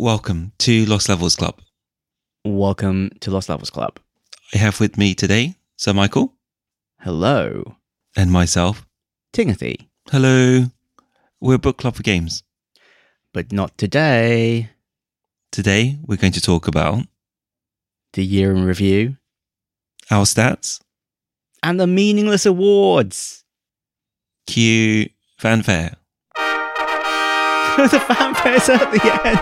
Welcome to Lost Levels Club. Welcome to Lost Levels Club. I have with me today Sir Michael Hello, and myself. Timothy. Hello. We're a book club for games. But not today. Today we're going to talk about The year in review our stats, and the meaningless awards. cue fanfare. The fanfare's at the end.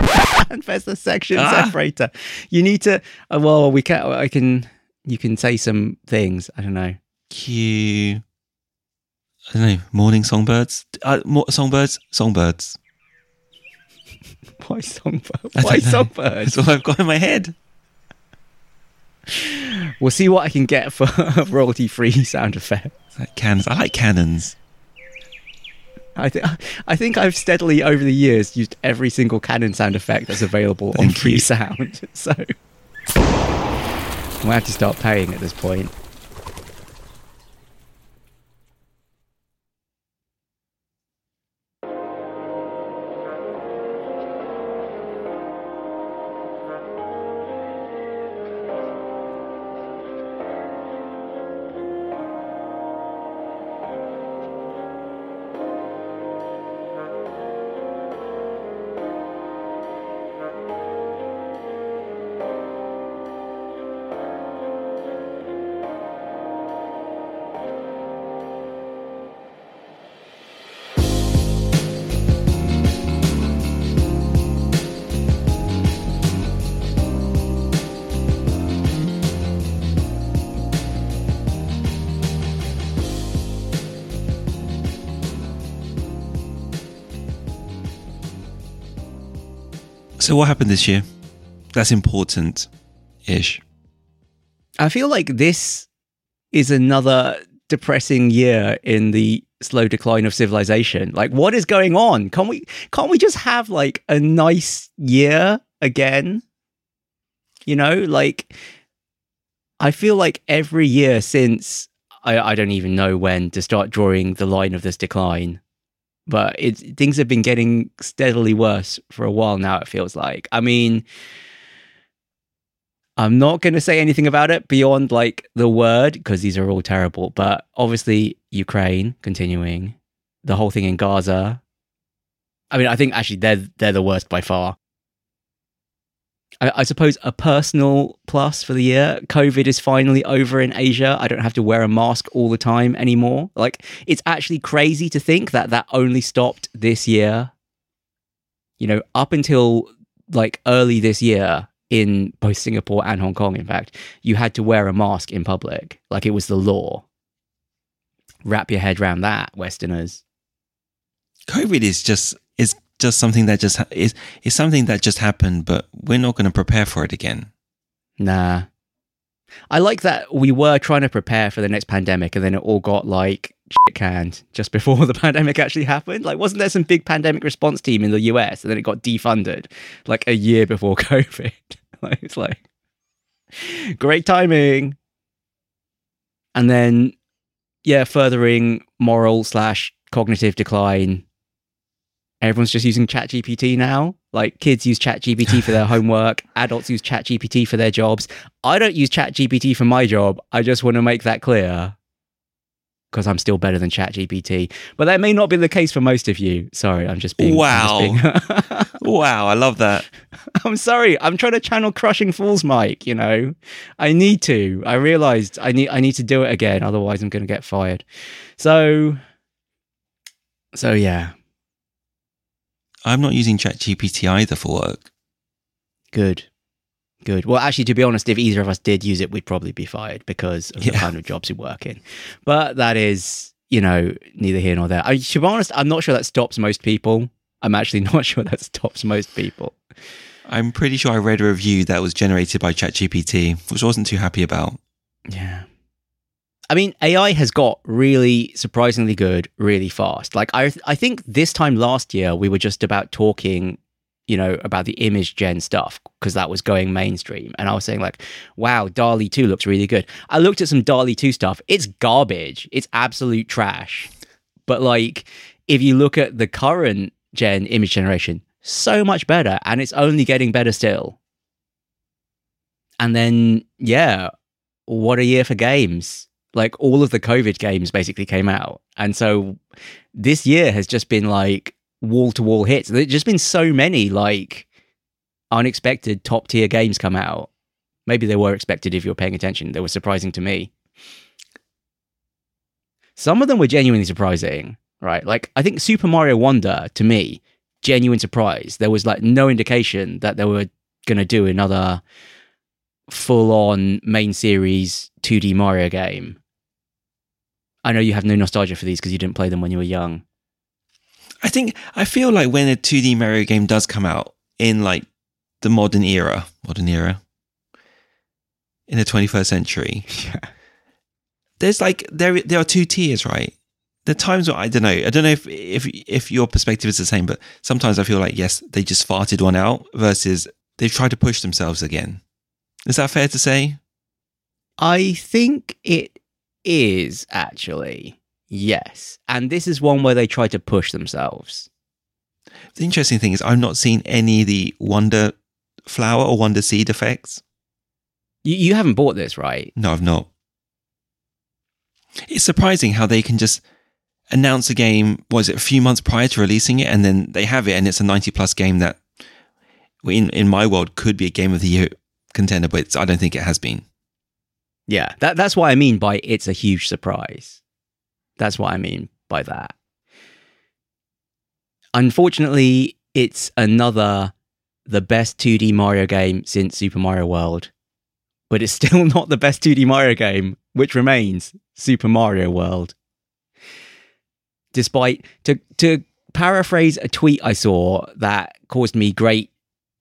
Fanfare's the section Ah. separator. You need to. Uh, well, we can. I can. You can say some things. I don't know. Cue. I don't know. Morning songbirds. Uh, songbirds. Songbirds. Why songbird? I Why don't songbird? That's all I've got in my head. We'll see what I can get for royalty-free sound effect. It's like cannons. I like cannons. I, th- I think I've steadily over the years used every single cannon sound effect that's available on Thank free sound. So we'll have to start paying at this point. So what happened this year? That's important ish. I feel like this is another depressing year in the slow decline of civilization. Like what is going on? Can't we can't we just have like a nice year again? You know, like I feel like every year since I, I don't even know when to start drawing the line of this decline. But things have been getting steadily worse for a while now, it feels like. I mean, I'm not going to say anything about it beyond like the word because these are all terrible. But obviously, Ukraine continuing, the whole thing in Gaza. I mean, I think actually they're they're the worst by far. I, I suppose a personal plus for the year: COVID is finally over in Asia. I don't have to wear a mask all the time anymore. Like, it's actually crazy to think that that only stopped this year. You know, up until like early this year, in both Singapore and Hong Kong, in fact, you had to wear a mask in public. Like it was the law. Wrap your head around that, Westerners. COVID is just just something that just ha- is is something that just happened, but we're not going to prepare for it again. Nah. I like that we were trying to prepare for the next pandemic and then it all got like shit canned just before the pandemic actually happened. Like, wasn't there some big pandemic response team in the US and then it got defunded like a year before COVID? like, it's like great timing. And then, yeah, furthering moral slash cognitive decline. Everyone's just using ChatGPT now. Like kids use ChatGPT for their homework, adults use ChatGPT for their jobs. I don't use ChatGPT for my job. I just want to make that clear because I'm still better than ChatGPT. But that may not be the case for most of you. Sorry, I'm just being. Wow. Just being- Wow, I love that. I'm sorry. I'm trying to channel crushing fools, Mike. You know, I need to. I realized I need. I need to do it again. Otherwise, I'm going to get fired. So, so yeah, I'm not using ChatGPT either for work. good. Good. Well, actually, to be honest, if either of us did use it, we'd probably be fired because of the kind of jobs we work in. But that is, you know, neither here nor there. I, to be honest, I'm not sure that stops most people. I'm actually not sure that stops most people. I'm pretty sure I read a review that was generated by ChatGPT, which I wasn't too happy about. Yeah. I mean, AI has got really surprisingly good really fast. Like I I think this time last year we were just about talking, you know, about the image gen stuff because that was going mainstream and I was saying like, wow, DALL·E 2 looks really good. I looked at some DALL·E 2 stuff. It's garbage. It's absolute trash. But like if you look at the current gen image generation, so much better, and it's only getting better still. And then, yeah, what a year for games. Like all of the COVID games basically came out. And so this year has just been like wall to wall hits. There's just been so many like unexpected top tier games come out. Maybe they were expected if you're paying attention. They were surprising to me. Some of them were genuinely surprising, right? Like I think Super Mario Wonder to me, genuine surprise. There was like no indication that they were going to do another full on main series 2D Mario game. I know you have no nostalgia for these because you didn't play them when you were young. I think I feel like when a 2D Mario game does come out in like the modern era, modern era, in the 21st century, Yeah. there's like there there are two tiers, right? There are times where I don't know. I don't know if if if your perspective is the same, but sometimes I feel like yes, they just farted one out versus they've tried to push themselves again. Is that fair to say? I think it is actually. Yes. And this is one where they try to push themselves. The interesting thing is I've not seen any of the wonder flower or wonder seed effects. You, you haven't bought this, right? No, I've not. It's surprising how they can just announce a game, was it a few months prior to releasing it, and then they have it, and it's a 90 plus game that, in, in my world, could be a game of the year contender, but it's, I don't think it has been. Yeah. That, that's what I mean by it's a huge surprise. That's what I mean by that. Unfortunately, it's another the best 2D Mario game since Super Mario World, but it's still not the best 2D Mario game, which remains Super Mario World. Despite to to paraphrase a tweet I saw that caused me great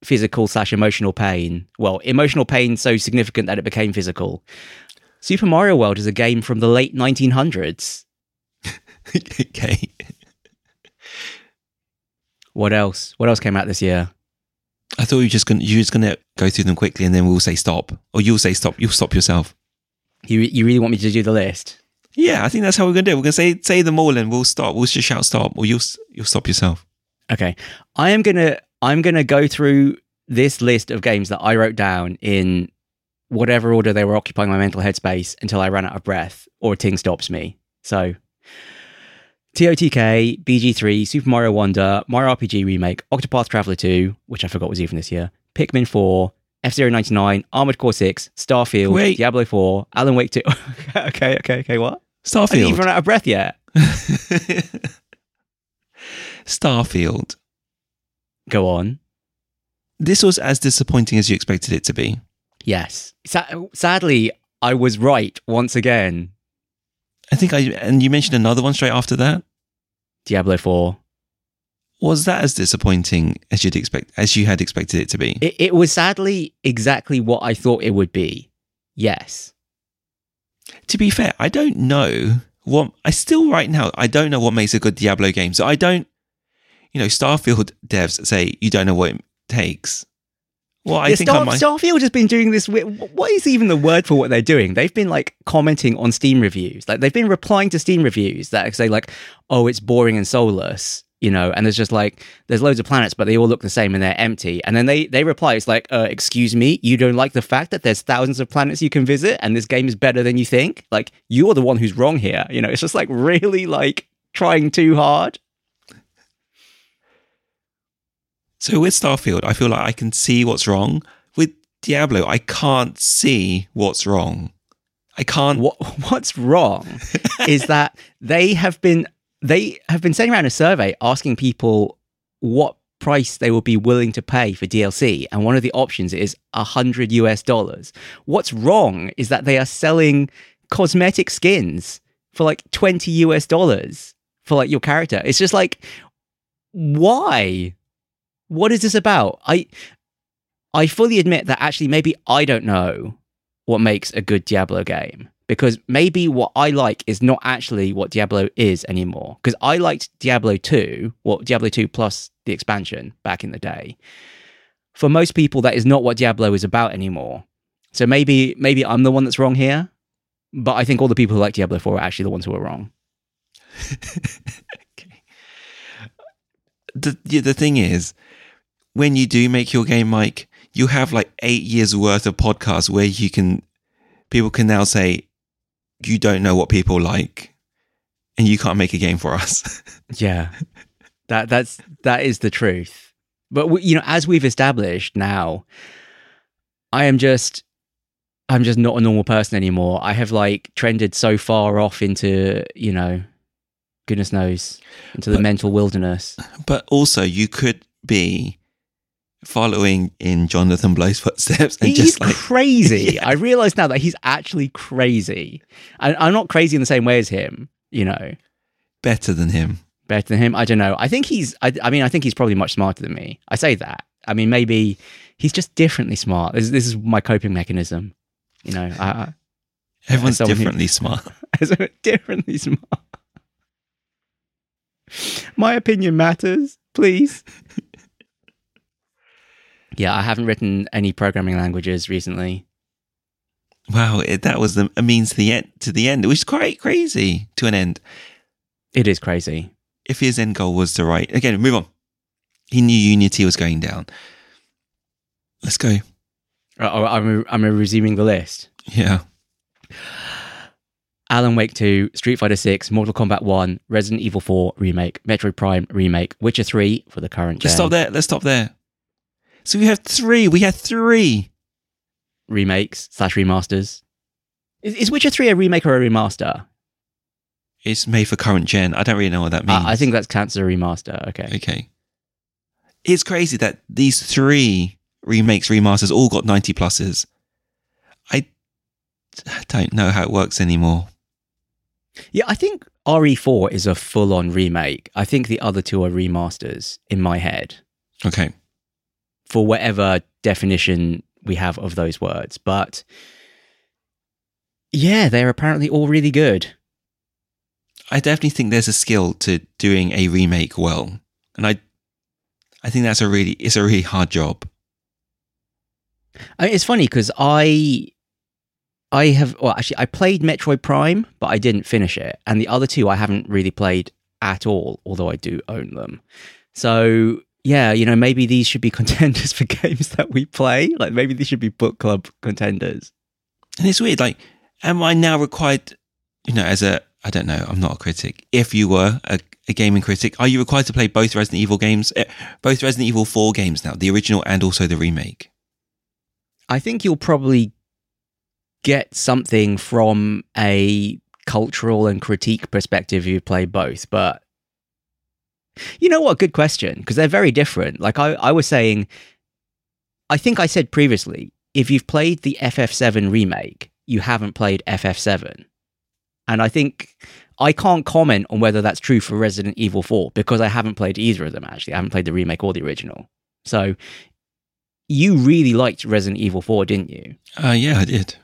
physical slash emotional pain. Well, emotional pain so significant that it became physical. Super Mario World is a game from the late 1900s. okay. What else? What else came out this year? I thought you were just gonna you were just gonna go through them quickly and then we'll say stop. Or you'll say stop. You'll stop yourself. You you really want me to do the list? Yeah, I think that's how we're gonna do it. We're gonna say say them all and we'll stop. We'll just shout stop, or you'll you'll stop yourself. Okay. I am gonna I'm gonna go through this list of games that I wrote down in whatever order they were occupying my mental headspace until I ran out of breath or a Ting stops me. So TOTK, BG3, Super Mario Wonder, Mario RPG Remake, Octopath Traveler 2, which I forgot was even this year, Pikmin 4, F-Zero 99, Armored Core 6, Starfield, Wait. Diablo 4, Alan Wake 2. okay, okay, okay, what? I didn't even run out of breath yet. Starfield. Go on. This was as disappointing as you expected it to be. Yes. Sa- sadly, I was right once again. I think I and you mentioned another one straight after that. Diablo 4. Was that as disappointing as you'd expect as you had expected it to be? It, it was sadly exactly what I thought it would be. Yes. to be fair, I don't know what I still right now I don't know what makes a good Diablo game. So I don't you know, Starfield devs say you don't know what it takes. Well, I Yeah, think Star- I might Starfield has been doing this. What is even the word for what they're doing? They've been like commenting on Steam reviews. Like they've been replying to Steam reviews that say like, "Oh, it's boring and soulless," you know. And there's just like there's loads of planets, but they all look the same and they're empty. And then they they reply, "It's like, uh, excuse me, you don't like the fact that there's thousands of planets you can visit, and this game is better than you think. Like you're the one who's wrong here. You know, it's just like really like trying too hard. So with Starfield, I feel like I can see what's wrong. With Diablo, I can't see what's wrong. I can't. what what's wrong is that they have been they have been sending around a survey asking people what price they would be willing to pay for DLC, and one of the options is a hundred US dollars. What's wrong is that they are selling cosmetic skins for like twenty US dollars for like your character. It's just like, why? What is this about? I I fully admit that actually maybe I don't know what makes a good Diablo game. Because maybe what I like is not actually what Diablo is anymore. Because I liked Diablo 2, well, Diablo 2 plus the expansion back in the day. For most people, that is not what Diablo is about anymore. So maybe maybe I'm the one that's wrong here. But I think all the people who like Diablo 4 are actually the ones who are wrong. okay. the the thing is, when you do make your game, Mike, you have like eight years worth of podcasts where you can people can now say you don't know what people like, and you can't make a game for us. Yeah, that that's that is the truth. But we, you know, as we've established now, I am just I'm just not a normal person anymore. I have like trended so far off into you know, goodness knows, into the But- mental wilderness. but also, you could be following in Jonathan Blow's footsteps and He's just like crazy. Yeah. I realize now that he's actually crazy. And I'm not crazy in the same way as him. You know, better than him. better than him. I don't know. I think he's. I, I mean, I think he's probably much smarter than me. I say that. I mean, maybe he's just differently smart. This, this is my coping mechanism. You know, I, Everyone's someone who- differently smart. I, differently smart. My opinion matters, please. Yeah, I haven't written any programming languages recently. Wow, it, that was the a means to the end. To the end, which is quite crazy to an end. It is crazy. If his end goal was to write again, move on. He knew Unity was going down. Let's go. Oh, I'm, I'm resuming the list. Yeah, Alan Wake 2, Street Fighter 6, Mortal Kombat 1, Resident Evil 4 remake, Metroid Prime remake, Witcher 3 for the current let's gen stop there. Let's stop there. So we have three. We had three. remakes slash remasters. Is, is Witcher 3 a remake or a remaster? It's made for current gen. I don't really know what that means. Uh, I think that's cancer remaster. Okay. Okay. It's crazy that these three remakes, remasters, all got 90 pluses. I don't know how it works anymore. Yeah, I think RE4 is a full on remake. I think the other two are remasters in my head Okay. For whatever definition we have of those words. But yeah, they're apparently all really good. I definitely think there's a skill to doing a remake well. And I I think that's a really it's a really hard job. I mean, it's funny because I I have well actually I played Metroid Prime, but I didn't finish it, and the other two I haven't really played at all, although I do own them. So yeah, you know, maybe these should be contenders for games that we play. Like maybe these should be book club contenders. And it's weird, like, am I now required you know, as a I don't know, I'm not a critic. If you were a, a gaming critic, are you required to play both Resident Evil games? Eh, Both Resident Evil 4 games now, the original and also the remake. I think you'll probably get something from a cultural and critique perspective if you play both. But you know what? Good question, because they're very different. Like I, I was saying, I think I said previously, if you've played the FF7 remake, you haven't played FF7. And I think I can't comment on whether that's true for Resident Evil 4 because I haven't played either of them, actually. I haven't played the remake or the original. So you really liked Resident Evil 4, didn't you? Uh, yeah, I did.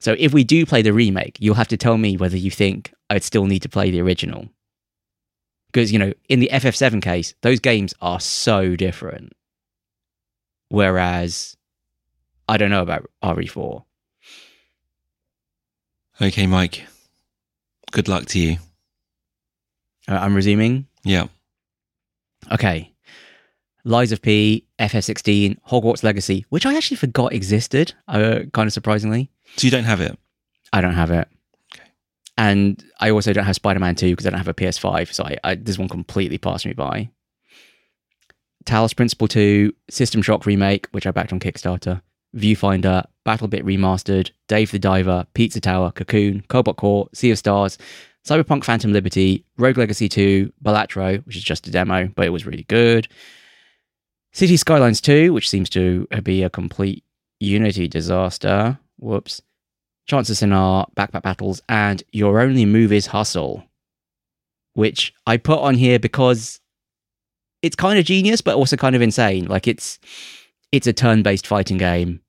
So if we do play the remake, you'll have to tell me whether you think I'd still need to play the original. Because, you know, in the FF7 case, those games are so different. Whereas I don't know about RE4. Okay, Mike. Good luck to you. Uh, I'm resuming. Yeah. Okay. Lies of P, FF16, Hogwarts Legacy, which I actually forgot existed, uh, kind of surprisingly. So you don't have it? I don't have it. And I also don't have Spider Man 2 because I don't have a PS5. So I, I, this one completely passed me by. Talos Principle 2, System Shock Remake, which I backed on Kickstarter, Viewfinder, BattleBit Remastered, Dave the Diver, Pizza Tower, Cocoon, Cobalt Core, Sea of Stars, Cyberpunk Phantom Liberty, Rogue Legacy 2, Balatro, which is just a demo, but it was really good. City Skylines 2, which seems to be a complete Unity disaster. Whoops. Chants of Sennaar backpack battles, and Your Only Move is Hustle, which I put on here because it's kind of genius, but also kind of insane. Like it's it's a turn-based fighting game.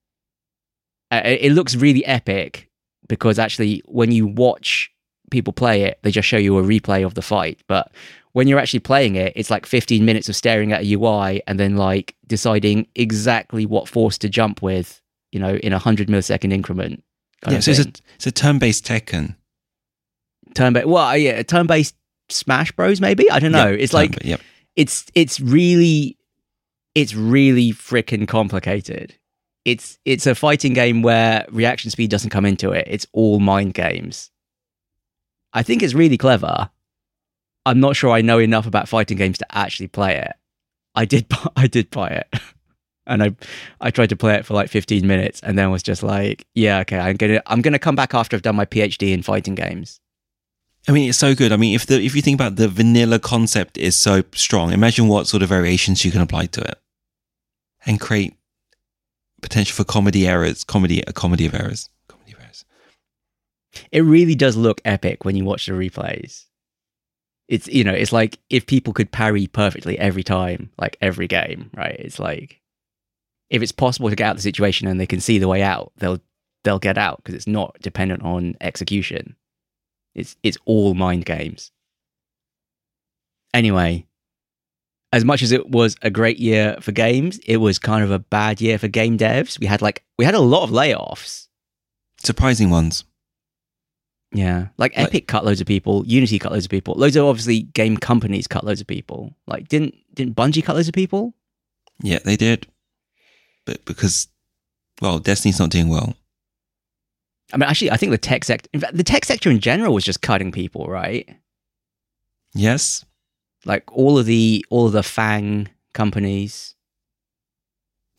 Uh, It looks really epic because actually, when you watch people play it, they just show you a replay of the fight. But when you're actually playing it, it's like 15 minutes of staring at a UI and then like deciding exactly what force to jump with, you know, in a hundred millisecond increment. Yeah, so it's a, it's a turn based Tekken. turn based. Well, uh, yeah, turn based Smash Bros. Maybe I don't know. Yeah, it's like Yep. it's it's really it's really freaking complicated. It's it's a fighting game where reaction speed doesn't come into it. It's all mind games. I think it's really clever. I'm not sure I know enough about fighting games to actually play it. I did I did buy it. And I I tried to play it for like 15 minutes and then was just like, yeah, okay, I'm going to I'm going to come back after I've done my PhD in fighting games. I mean, it's so good. I mean, if the if you think about the vanilla concept is so strong, imagine what sort of variations you can apply to it, and create potential for comedy errors, comedy a comedy of errors, comedy of errors. It really does look epic when you watch the replays. It's you know, it's like if people could parry perfectly every time, like every game, right? It's like if it's possible to get out of the situation and they can see the way out, they'll they'll get out because it's not dependent on execution. It's it's all mind games. Anyway, as much as it was a great year for games, it was kind of a bad year for game devs. We had like we had a lot of layoffs. Surprising ones. Yeah, like Like- Epic cut loads of people, Unity cut loads of people, loads of obviously game companies cut loads of people. Like didn't didn't Bungie cut loads of people? Yeah, they did, but because well, Destiny's not doing well. I mean, actually, I think the tech sector, in fact, the tech sector in general was just cutting people, right? Yes, Like all of the all of the FAANG companies.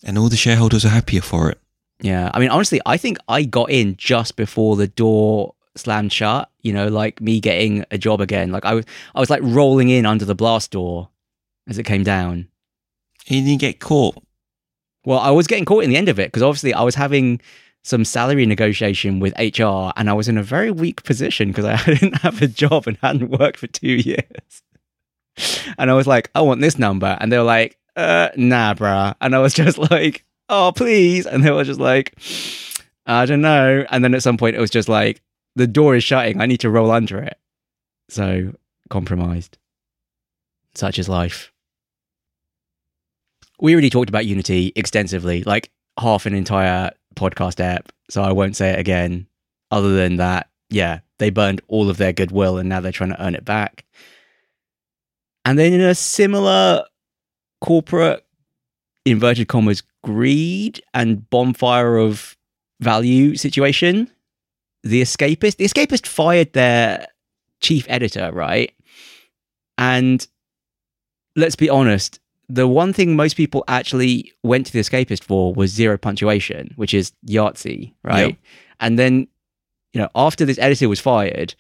and all the shareholders are happier for it. Yeah, I mean, honestly, I think I got in just before the door slammed shut. You know, like me getting a job again. Like I was, I was like rolling in under the blast door as it came down. You didn't get caught. Well, I was getting caught in the end of it because obviously I was having some salary negotiation with HR and I was in a very weak position because I didn't have a job and hadn't worked for two years. And I was like, I want this number. And they were like, uh, nah, bruh. And I was just like, oh, please. And they were just like, I don't know. And then at some point it was just like, the door is shutting. I need to roll under it. So compromised. Such is life. We already talked about Unity extensively, like half an entire podcast app. So I won't say it again. Other than that, yeah, they burned all of their goodwill and now they're trying to earn it back. And then in a similar corporate inverted commas greed and bonfire of value situation, the escapist, the escapist fired their chief editor, right? And let's be honest, the one thing most people actually went to the escapist for was zero punctuation, which is Yahtzee, right? Yep. And then, you know, after this editor was fired,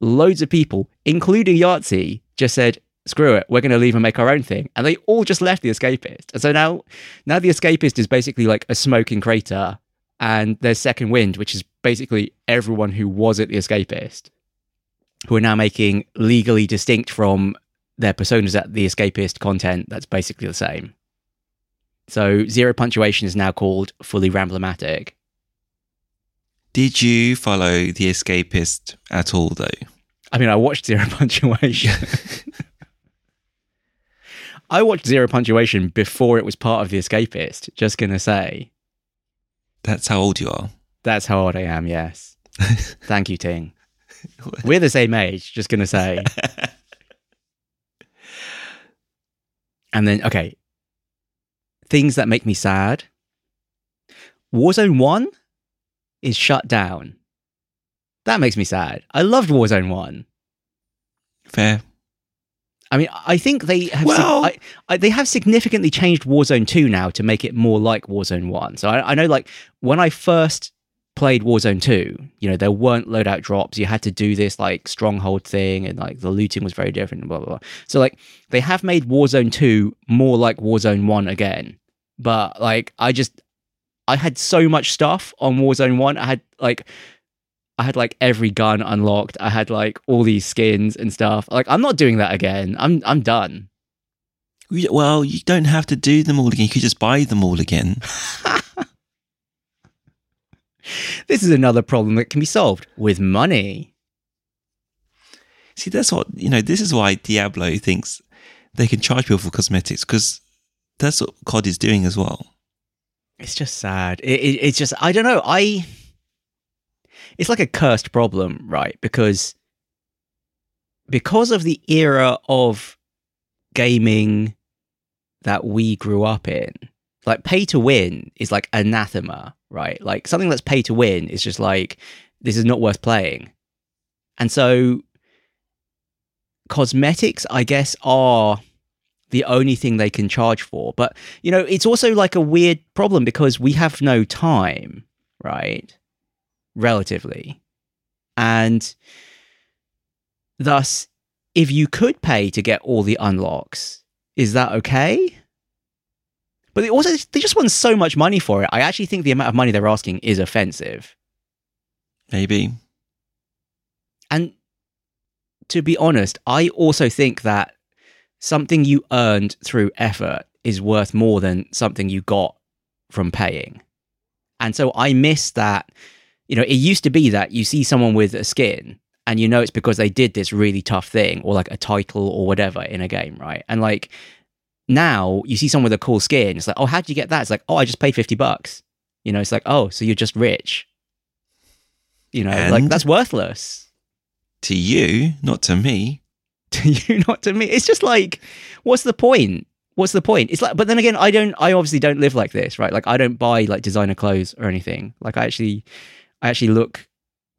loads of people, including Yahtzee, just said, screw it, we're going to leave and make our own thing. And they all just left the escapist. And so now, now the escapist is basically like a smoking crater. And there's Second Wind, which is basically everyone who was at the escapist, who are now making legally distinct from their personas at the escapist content that's basically the same. So zero punctuation is now called fully ramblomatic. Did you follow the escapist at all, though? I mean, I watched zero punctuation. I watched zero punctuation before it was part of the escapist. Just gonna say That's how old you are. that's how old I am. Yes, thank you, Ting. We're the same age. Just gonna say. And then, okay, things that make me sad. Warzone 1 is shut down. That makes me sad. I loved Warzone 1. Fair. I mean, I think they have Well- I, I, they have significantly changed Warzone 2 now to make it more like Warzone 1. So I, I know, like, when I first played Warzone 2, you know, there weren't loadout drops. You had to do this, like, stronghold thing, and, like, the looting was very different, and blah, blah, blah. So, like, they have made Warzone 2 more like Warzone 1 again. But, like, I just, I had so much stuff on Warzone 1. I had, like, I had like every gun unlocked. I had like all these skins and stuff. Like I'm not doing that again. I'm I'm done. Well, you don't have to do them all again. You could just buy them all again. This is another problem that can be solved with money. See, that's what, you know, this is why Diablo thinks they can charge people for cosmetics because that's what COD is doing as well. It's just sad. It, it, it's just I don't know. I it's like a cursed problem, right? Because because of the era of gaming that we grew up in. Like pay to win is like anathema, right? Like something that's pay to win is just like this is not worth playing. And so cosmetics, I guess, are the only thing they can charge for. But, you know, it's also like a weird problem because we have no time, right? Relatively. And thus, if you could pay to get all the unlocks, is that okay? But they also they just want so much money for it. I actually think the amount of money they're asking is offensive. Maybe. And to be honest, I also think that something you earned through effort is worth more than something you got from paying. And so I miss that. You know, it used to be that you see someone with a skin and you know it's because they did this really tough thing or like a title or whatever in a game, right? And like now you see someone with a cool skin, it's like, oh, how'd you get that? It's like, oh, I just paid 50 bucks. You know, it's like, oh, so you're just rich. You know, like that's worthless. To you, not to me. to you, not to me. It's just like, what's the point? What's the point? It's like, but then again, I don't. I obviously don't live like this, right? Like, I don't buy like designer clothes or anything. Like, I actually, I actually look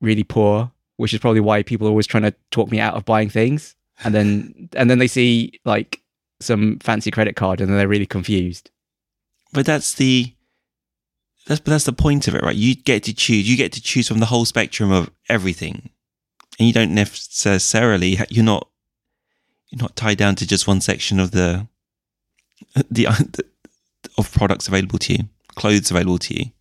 really poor, which is probably why people are always trying to talk me out of buying things. And then, and then they see like some fancy credit card, and then they're really confused. But that's the that's but that's the point of it, right? You get to choose. You get to choose from the whole spectrum of everything, and you don't necessarily. You're not you're not tied down to just one section of the the of products available to you, clothes available to you.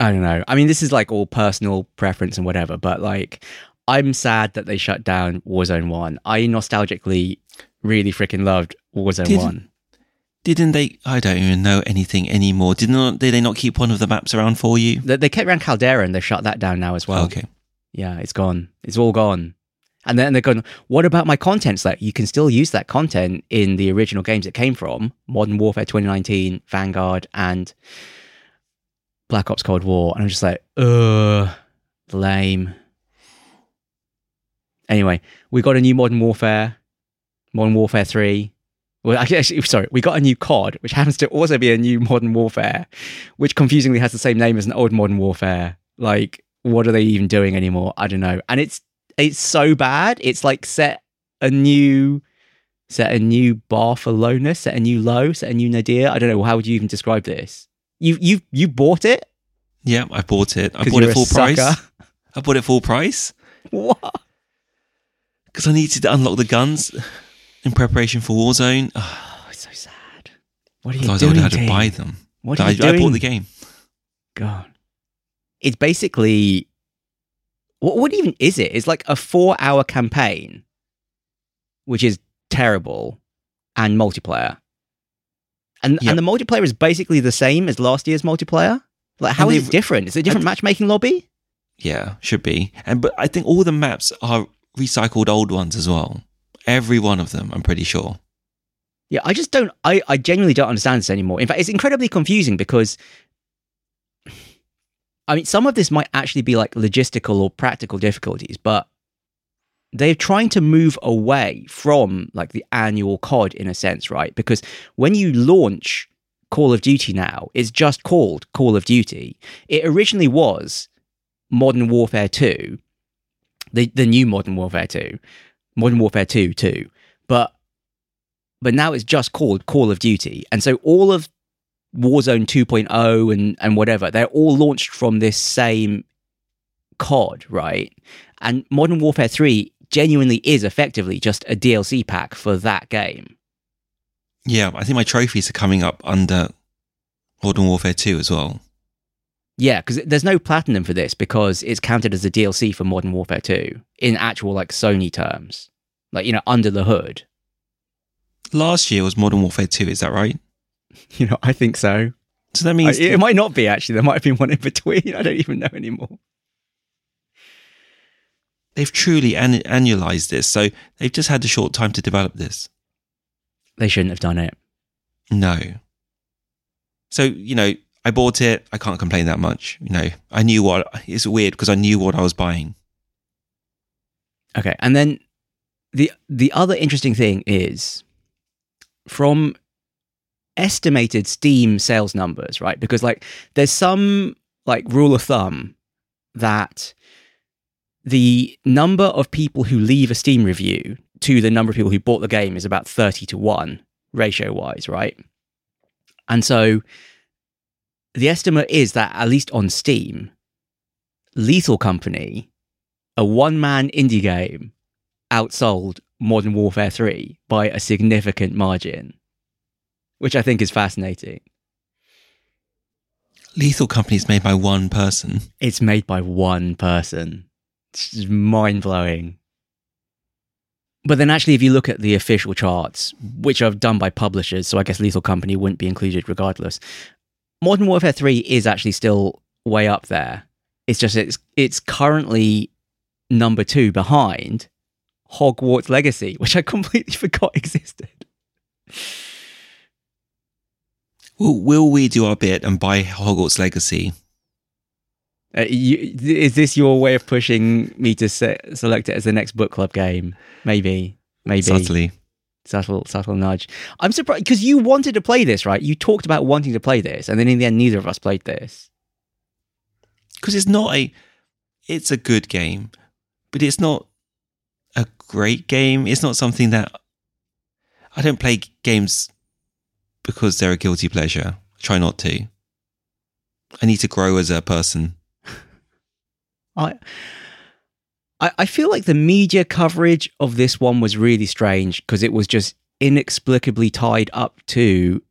I don't know. I mean, this is like all personal preference and whatever, but like, I'm sad that they shut down Warzone 1. I nostalgically really freaking loved Warzone Did- 1. Didn't they? I don't even know anything anymore. Did not? Did they not keep one of the maps around for you? They, they kept around Caldera and they shut that down now as well. okay. Yeah, it's gone. It's all gone. And then they're going, what about my content? It's like, you can still use that content in the original games it came from Modern Warfare 2019, Vanguard, and Black Ops Cold War. And I'm just like, ugh, lame. Anyway, we got a new Modern Warfare, Modern Warfare 3. Well, actually, actually, sorry, we got a new COD, which happens to also be a new Modern Warfare, which confusingly has the same name as an old Modern Warfare. Like, what are they even doing anymore? I don't know. And it's it's so bad. It's like set a new set a new bar for lowness, set a new low, set a new nadir. I don't know. How would you even describe this? You you you bought it? Yeah, I bought it. I bought it full price. I bought it full price What? because I needed to unlock the guns in preparation for Warzone. Oh, it's so sad. What are you Otherwise, I doing? would have had to buy them. What are I, you I doing? bought the game. God. It's basically what what even is it? It's like a four hour campaign, which is terrible, and multiplayer. And Yep. and the multiplayer is basically the same as last year's multiplayer. Like how And is it different? Is it a different matchmaking lobby? Yeah, should be. And but I think all the maps are recycled old ones as well. Every one of them, I'm pretty sure. Yeah, I just don't. I, I genuinely don't understand this anymore. In fact, it's incredibly confusing because, I mean, some of this might actually be like logistical or practical difficulties, but they're trying to move away from like the annual COD in a sense, right? Because when you launch Call of Duty now, it's just called Call of Duty. It originally was Modern Warfare 2, the, the new Modern Warfare 2, Modern Warfare 2 too, But but now it's just called Call of Duty. And so all of Warzone 2.0 and, and whatever, they're all launched from this same COD, right? And Modern Warfare 3 genuinely is effectively just a DLC pack for that game. Yeah, I think my trophies are coming up under Modern Warfare 2 as well. Yeah, because there's no platinum for this because it's counted as a DLC for Modern Warfare 2 in actual like Sony terms. Like, you know, under the hood. Last year was Modern Warfare 2, is that right? You know, I think so. So that I- means it might not be actually. There might have been one in between. I don't even know anymore. they've truly an- annualized this. So they've just had a short time to develop this. They shouldn't have done it. No. So, you know, I bought it. I can't complain that much. You know, I knew what it's weird because I knew what I was buying. Okay, and then the the other interesting thing is from estimated Steam sales numbers, right? Because like there's some like rule of thumb that the number of people who leave a Steam review to the number of people who bought the game is about 30 to 1 ratio wise, right? And so the estimate is that at least on Steam, Lethal Company, a one man indie game, outsold Modern Warfare 3 by a significant margin, which I think is fascinating. Lethal Company is made by one person. It's made by one person. It's mind blowing. But then, actually, if you look at the official charts, which are done by publishers, so I guess Lethal Company wouldn't be included regardless, Modern Warfare 3 is actually still way up there. It's just it's it's currently number two behind Hogwarts Legacy, which I completely forgot existed. Will, will we do our bit and buy Hogwarts Legacy? Uh, you, is this your way of pushing me to se- select it as the next book club game? Maybe, maybe Subtly. subtle, subtle nudge. I'm surprised because you wanted to play this, right? You talked about wanting to play this, and then in the end, neither of us played this. Because it's not a. It's a good game, but it's not a great game. It's not something that. I don't play games because they're a guilty pleasure. I try not to. I need to grow as a person. I, I, feel like the media coverage of this one was really strange because it was just inexplicably tied up to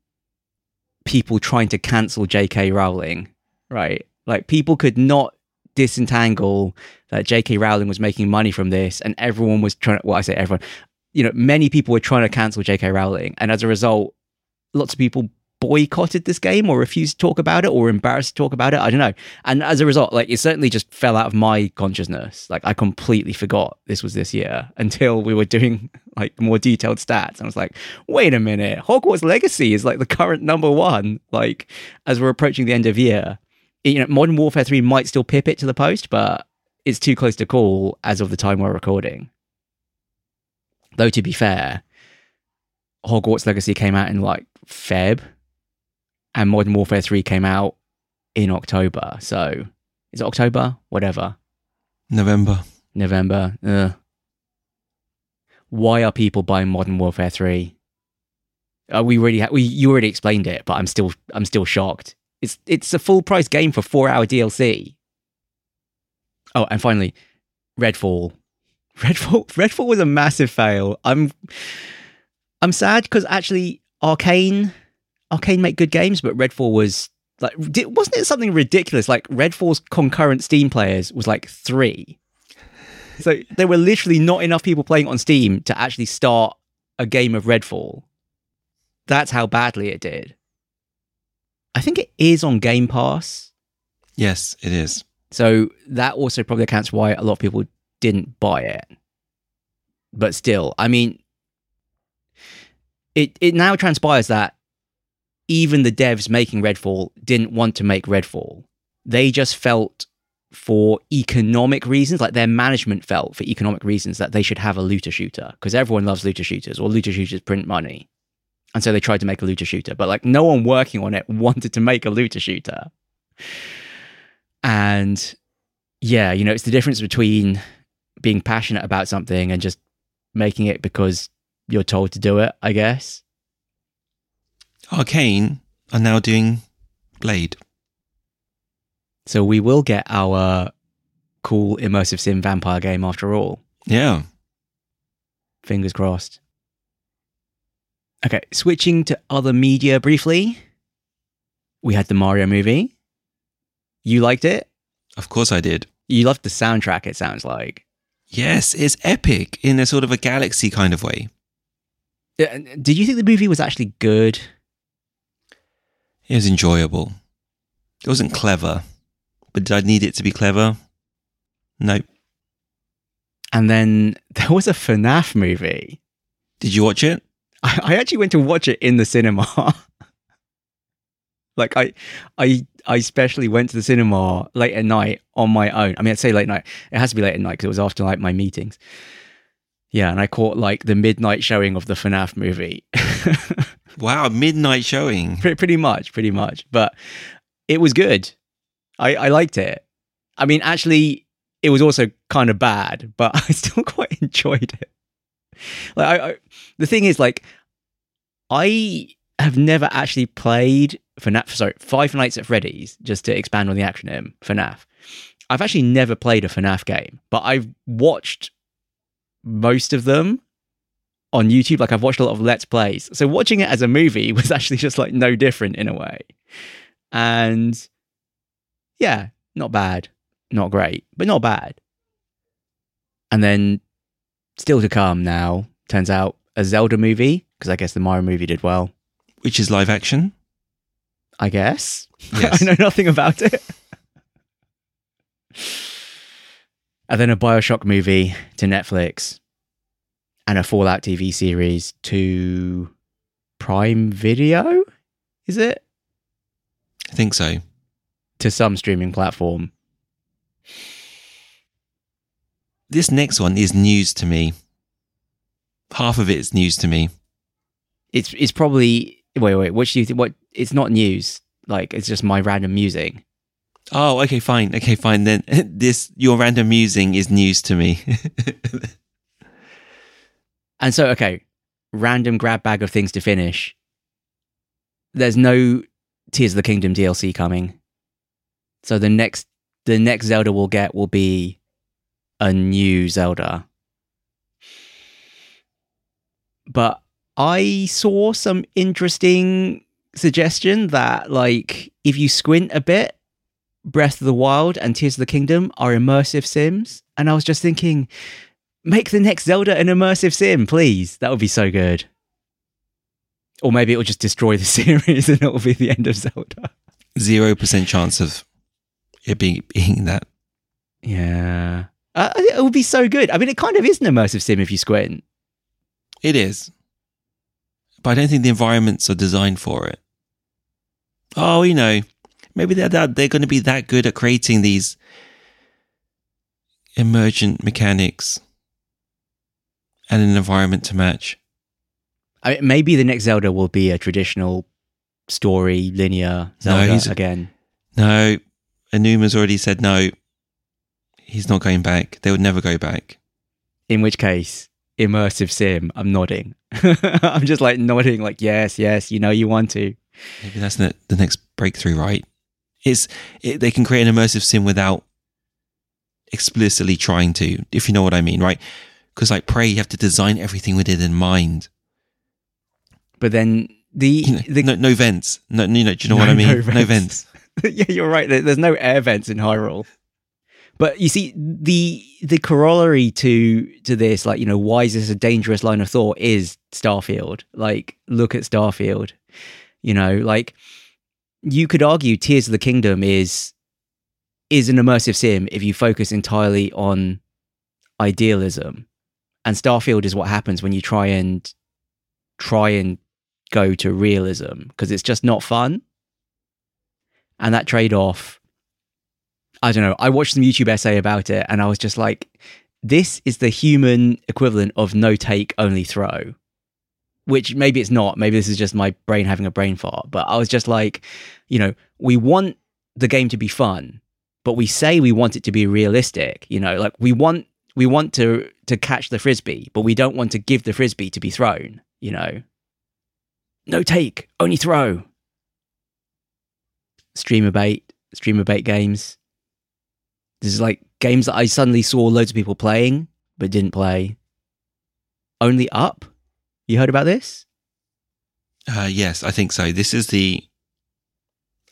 people trying to cancel J.K. Rowling, right? Like people could not disentangle that J.K. Rowling was making money from this, and everyone was trying. Well, I say everyone, you know, many people were trying to cancel J.K. Rowling, and as a result, lots of people boycotted this game or refused to talk about it or embarrassed to talk about it. I don't know. And as a result, like it certainly just fell out of my consciousness. Like I completely forgot this was this year until we were doing like more detailed stats. And I was like, wait a minute, Hogwarts Legacy is like the current number one. Like as we're approaching the end of year, you know, Modern Warfare 3 might still pip it to the post, but it's too close to call as of the time we're recording. Though to be fair, Hogwarts Legacy came out in like Feb, and Modern Warfare 3 came out in October. So is it October? Whatever. November. November. Ugh. Why are people buying Modern Warfare 3? Uh, we really ha- we you already explained it, but I'm still I'm still shocked. It's it's a full price game for four hour DLC. Oh, and finally, Redfall. Redfall Redfall was a massive fail. I'm I'm sad because actually Arkane Arkane make good games, but Redfall was like wasn't it something ridiculous? Like Redfall's concurrent Steam players was like three. So there were literally not enough people playing on Steam to actually start a game of Redfall. That's how badly it did. I think it is on Game Pass. Yes, it is. So that also probably accounts why a lot of people didn't buy it. But still, I mean, it it now transpires that even the devs making Redfall didn't want to make Redfall. They just felt for economic reasons, like their management felt for economic reasons that they should have a looter shooter because everyone loves looter shooters or looter shooters print money. And so they tried to make a looter shooter, but like no one working on it wanted to make a looter shooter. And yeah, you know, it's the difference between being passionate about something and just making it because you're told to do it, I guess. Arkane are now doing Blade. So we will get our cool immersive sim vampire game after all. Yeah. Fingers crossed. Okay, switching to other media briefly. We had the Mario movie. You liked it? Of course I did. You loved the soundtrack, it sounds like. Yes, it's epic in a sort of a galaxy kind of way. Did you think the movie was actually good? It was enjoyable. It wasn't clever, but did I need it to be clever? No. And then there was a FNAF movie. Did you watch it? I, I actually went to watch it in the cinema. like I, I, I especially went to the cinema late at night on my own. I mean, I'd say late night. It has to be late at night because it was after like my meetings. Yeah, and I caught like the midnight showing of the FNAF movie. Wow, midnight showing. pretty, pretty much, pretty much. But it was good. I, I liked it. I mean, actually, it was also kind of bad, but I still quite enjoyed it. Like, I, I, the thing is, like, I have never actually played FNAF. Sorry, Five Nights at Freddy's. Just to expand on the acronym, FNAF. I've actually never played a FNAF game, but I've watched most of them on YouTube. Like I've watched a lot of Let's Plays. So watching it as a movie was actually just like no different in a way. And yeah, not bad. Not great, but not bad. And then still to come now, turns out a Zelda movie, because I guess the Mario movie did well. Which is live action. I guess. Yes. I know nothing about it. and then a Bioshock movie to Netflix and a Fallout TV series to Prime Video, is it? I think so. To some streaming platform. This next one is news to me. Half of it is news to me. It's it's probably wait wait. What do you think? What? It's not news. Like it's just my random musing. Oh, okay, fine. Okay, fine. Then this your random musing is news to me. And so, okay, random grab bag of things to finish. There's no Tears of the Kingdom DLC coming. So the next the next Zelda we'll get will be a new Zelda. But I saw some interesting suggestion that like if you squint a bit, Breath of the Wild and Tears of the Kingdom are immersive sims. And I was just thinking, make the next Zelda an immersive sim, please. That would be so good. Or maybe it will just destroy the series and it will be the end of Zelda. Zero percent chance of it being being that. Yeah. Uh, it would be so good. I mean, it kind of is an immersive sim if you squint. It is. But I don't think the environments are designed for it. Oh, you know, maybe they're that, they're going to be that good at creating these emergent mechanics and an environment to match. I mean, maybe the next Zelda will be a traditional story, linear Zelda he's- again. No, Aonuma's already said no. He's not going back. They would never go back. In which case, immersive sim. I'm nodding. I'm just like nodding, like, yes, yes, you know you want to. Maybe that's the, the next breakthrough, right? It's it, they can create an immersive sim without explicitly trying to, if you know what I mean, right? Because like Prey, you have to design everything with it in mind. But then the, You know, the no, no vents. No, you know, do you know what I mean? no No vents. vents. yeah, you're right. There's no air vents in Hyrule. But you see, the the corollary to to this, like you know, why is this a dangerous line of thought? Is Starfield? Like, look at Starfield. You know, like you could argue Tears of the Kingdom is is an immersive sim if you focus entirely on idealism, and Starfield is what happens when you try and try and go to realism because it's just not fun and that trade off I don't know. I watched some YouTube essay about it and I was just like, this is the human equivalent of no take, only throw. Which maybe it's not. Maybe this is just my brain having a brain fart. But I was just like, you know, we want the game to be fun, but we say we want it to be realistic. You know, like we want we want to to catch the frisbee, but we don't want to give the frisbee to be thrown. You know, no take, only throw. Streamer bait, streamer bait games. This is like games that I suddenly saw loads of people playing but didn't play. Only up? You heard about this? Uh, yes, I think so. This is the.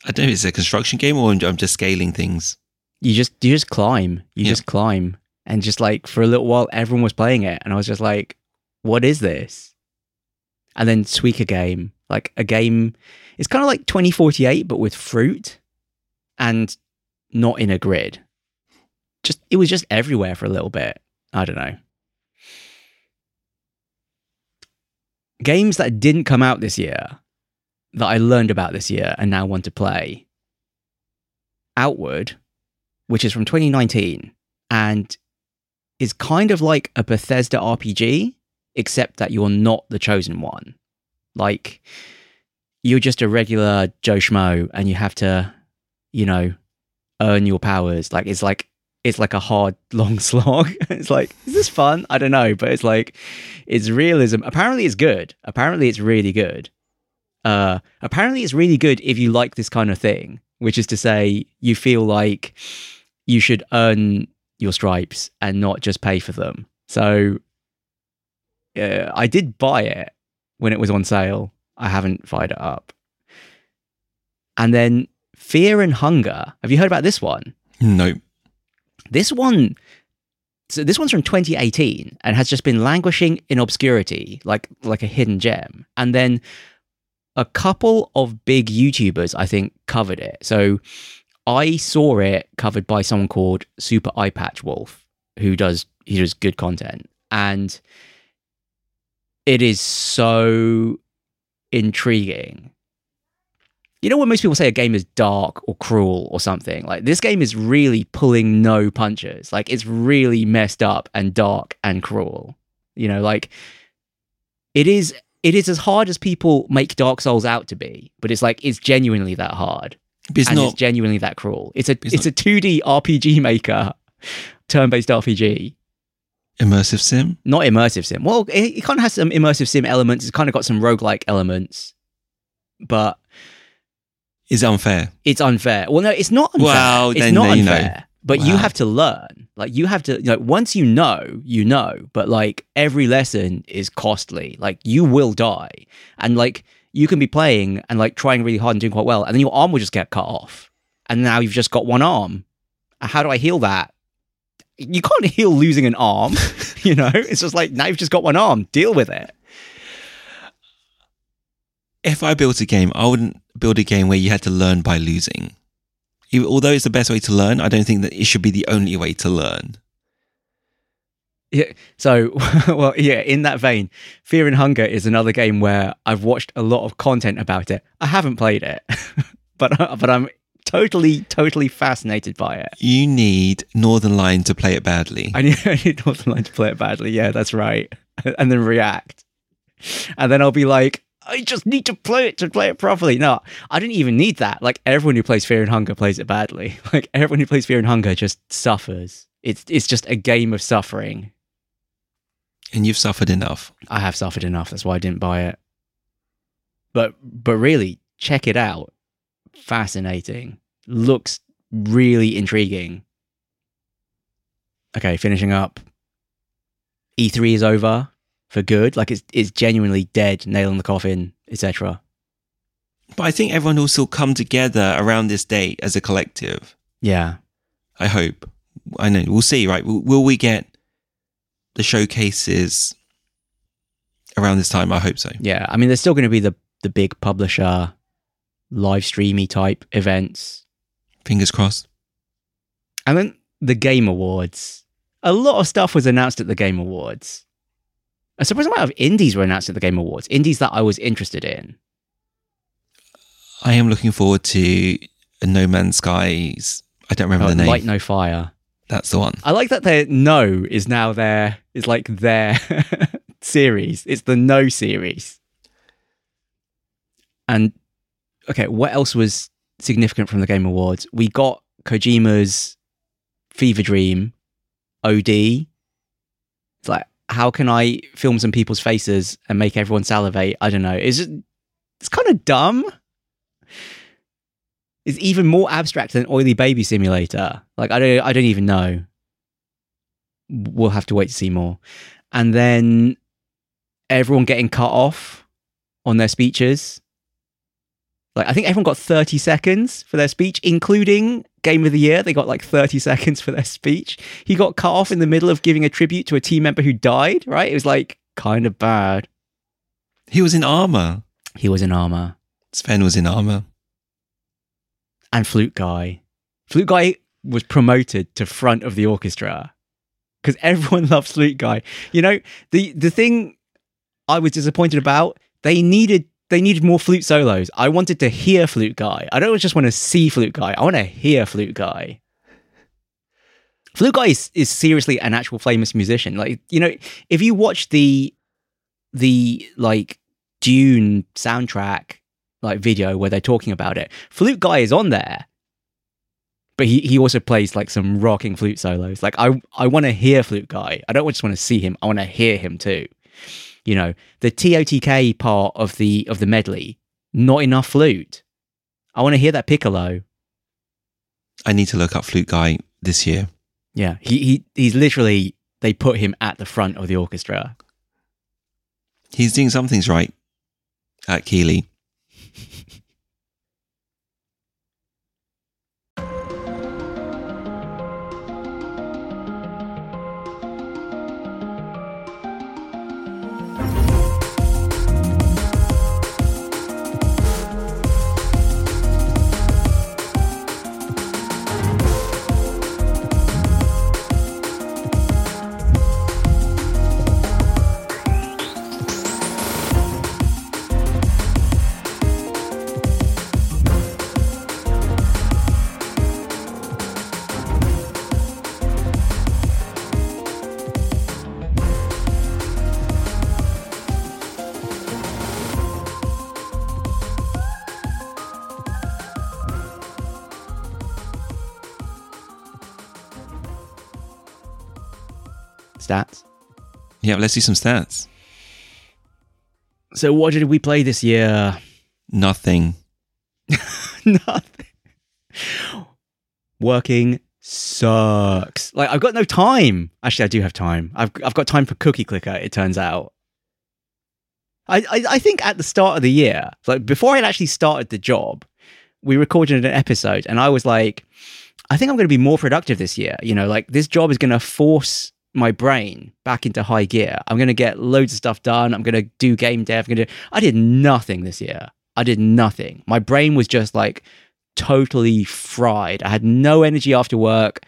I don't know if it's a construction game or I'm, I'm just scaling things. You just you just climb. You Yeah. just climb. And just like for a little while everyone was playing it and I was just like, what is this? And then Suika game, like a game it's kind of like 2048 but with fruit and not in a grid. Just it was just everywhere for a little bit. I don't know. Games that didn't come out this year that I learned about this year and now want to play. Outward, which is from 2019, and is kind of like a Bethesda RPG, except that you're not the chosen one. Like you're just a regular Joe Schmo, and you have to, you know, earn your powers. Like it's like it's like a hard long slog. it's like, is this fun? I don't know, but it's like it's realism. Apparently it's good. Apparently it's really good. Uh apparently it's really good if you like this kind of thing, which is to say you feel like you should earn your stripes and not just pay for them. So uh, I did buy it when it was on sale. I haven't fired it up. And then Fear and Hunger. Have you heard about this one? No. This one, so this one's from 2018 and has just been languishing in obscurity, like like a hidden gem. And then a couple of big YouTubers, I think, covered it. So I saw it covered by someone called Super Eyepatch Wolf, who does he does good content, and it is so intriguing you know when most people say a game is dark or cruel or something? Like this game is really pulling no punches. Like it's really messed up and dark and cruel. You know like it is it is as hard as people make dark souls out to be but it's like it's genuinely that hard. But it's and not. it's genuinely that cruel. It's a It's it's, a 2d rpg maker turn-based rpg immersive sim. not immersive sim. Well it, it kind of has some immersive sim elements. It's kind of got some roguelike elements. But Is unfair. it's unfair. Well, no, it's not unfair. Well, it's then not you know. unfair. But you have to learn. Like you have to like once you know, you know. But like every lesson is costly. Like you will die. And like you can be playing and like trying really hard and doing quite well, and then your arm will just get cut off. And now you've just got one arm. How do I heal that? You can't heal losing an arm, you know? It's just like now you've just got one arm. Deal with it. If I built a game, I wouldn't build a game where you had to learn by losing. Although it's the best way to learn, I don't think that it should be the only way to learn. Yeah. So, well, yeah. In that vein, Fear and Hunger is another game where I've watched a lot of content about it. I haven't played it, but uh, but I'm totally totally fascinated by it. You need Northernlion to play it badly. I need I need Northernlion to play it badly. Yeah, that's right. And then react, and then I'll be like. I just need to play it to play it properly. No, I didn't even need that. Like everyone who plays Fear and Hunger plays it badly. Like everyone who plays Fear and Hunger just suffers. It's it's just a game of suffering. and you've suffered enough. I have suffered enough. That's why I didn't buy it. But but really, check it out. Fascinating. Looks really intriguing. Okay, finishing up. E3 is over for good. Like it's it's genuinely dead, nail in the coffin, etc. But I think everyone will still come together around this date as a collective. Yeah. I hope. I know. We'll see, right? Will, will we get the showcases around this time? I hope so. Yeah. I mean there's still gonna be the the big publisher live streamy type events. Fingers crossed. And then the Game Awards. A lot of stuff was announced at the Game Awards. A surprising amount of indies were announced at the Game Awards. Indies that I was interested in. I am looking forward to No Man's Skies. I don't remember Uh, the name. Light No Fire. That's the one. I like that their No is now their is like their series. It's the No series. And okay, what else was significant from the Game Awards? We got Kojima's Fever Dream OD. It's like, how can I film some people's faces and make everyone salivate? I don't know. It's just, it's kind of dumb. It's even more abstract than Oily Baby Simulator. Like I don't I don't even know. We'll have to wait to see more. And then everyone getting cut off on their speeches. Like I think everyone got 30 seconds for their speech, including Game of the Year. They got like 30 seconds for their speech. He got cut off in the middle of giving a tribute to a team member who died, right? It was like kind of bad. He was in armor. He was in armor. Swen was in armor. and Flute Guy. Flute Guy was promoted to front of the orchestra because everyone loves Flute Guy. You know, the the thing I was disappointed about, they needed they needed more flute solos. I wanted to hear Flute Guy. I don't just want to see Flute Guy. I want to hear Flute Guy. Flute Guy is, is seriously an actual famous musician. Like, you know, if you watch the the like Dune soundtrack like video where they're talking about it, Flute Guy is on there. But he, he also plays like some rocking flute solos. Like I I want to hear Flute Guy. I don't just want to see him. I want to hear him too. You know, the TOTK part of the of the medley, not enough flute. I want to hear that piccolo. I need to look up Flute Guy this year. Yeah, he, he he's literally they put him at the front of the orchestra. He's doing some things right at Keighley. Stats. Yeah, let's do some stats. So what did we play this year? Nothing. Nothing. Working sucks. Like I've got no time. Actually, I do have time. I've I've got time for Cookie Clicker. It turns out. I, I I think at the start of the year, like before I had actually started the job, we recorded an episode, and I was like, I think I'm going to be more productive this year. You know, like this job is going to force my brain back into high gear. I'm going to get loads of stuff done. I'm going to do game dev. I'm going to. I did nothing this year. I did nothing. My brain was just like totally fried. I had no energy after work.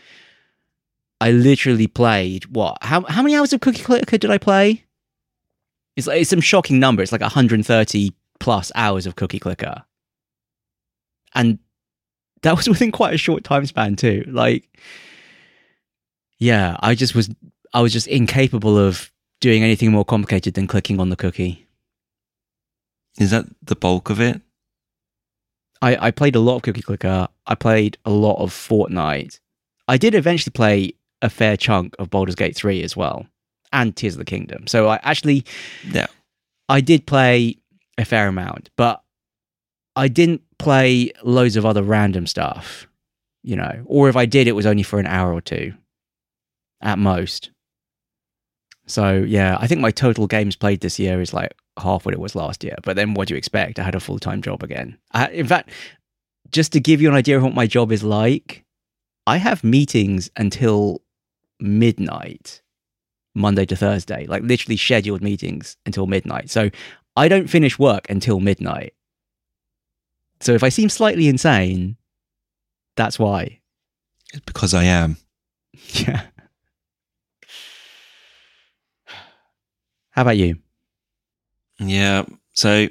I literally played what? How how many hours of Cookie Clicker did I play? It's like it's some shocking number. It's like 130 plus hours of Cookie Clicker, and that was within quite a short time span too. Like, yeah, I just was I was just incapable of doing anything more complicated than clicking on the cookie. Is that the bulk of it? I, I played a lot of Cookie Clicker. I played a lot of Fortnite. I did eventually play a fair chunk of Baldur's Gate 3 as well, and Tears of the Kingdom. So I actually, Yeah. I did play a fair amount, but I didn't play loads of other random stuff, you know, or if I did, it was only for an hour or two at most. So yeah, I think my total games played this year is like half what it was last year. But then what do you expect? I had a full time job again. I, in fact, just to give you an idea of what my job is like, I have meetings until midnight, Monday to Thursday, like literally scheduled meetings until midnight. So I don't finish work until midnight. So if I seem slightly insane, that's why. It's because I am. Yeah. How about you? Yeah. So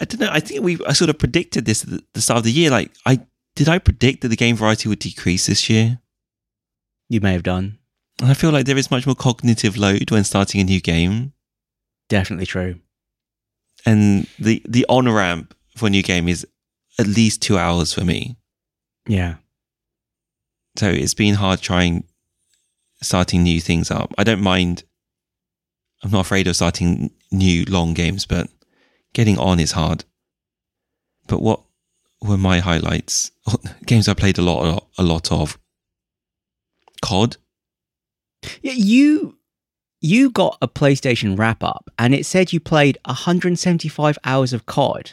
I don't know. I think we I sort of predicted this at the start of the year. Like, I did I predict that the game variety would decrease this year? You may have done. And I feel like there is much more cognitive load when starting a new game, Definitely true. and the the on ramp for a new game is at least two hours for me. Yeah. So it's been hard trying starting new things up. I don't mind. I'm not afraid of starting new long games, but getting on is hard. But what were my highlights? Games I played a lot, a lot, of. COD. Yeah, you you got a PlayStation wrap up and it said you played 175 hours of COD.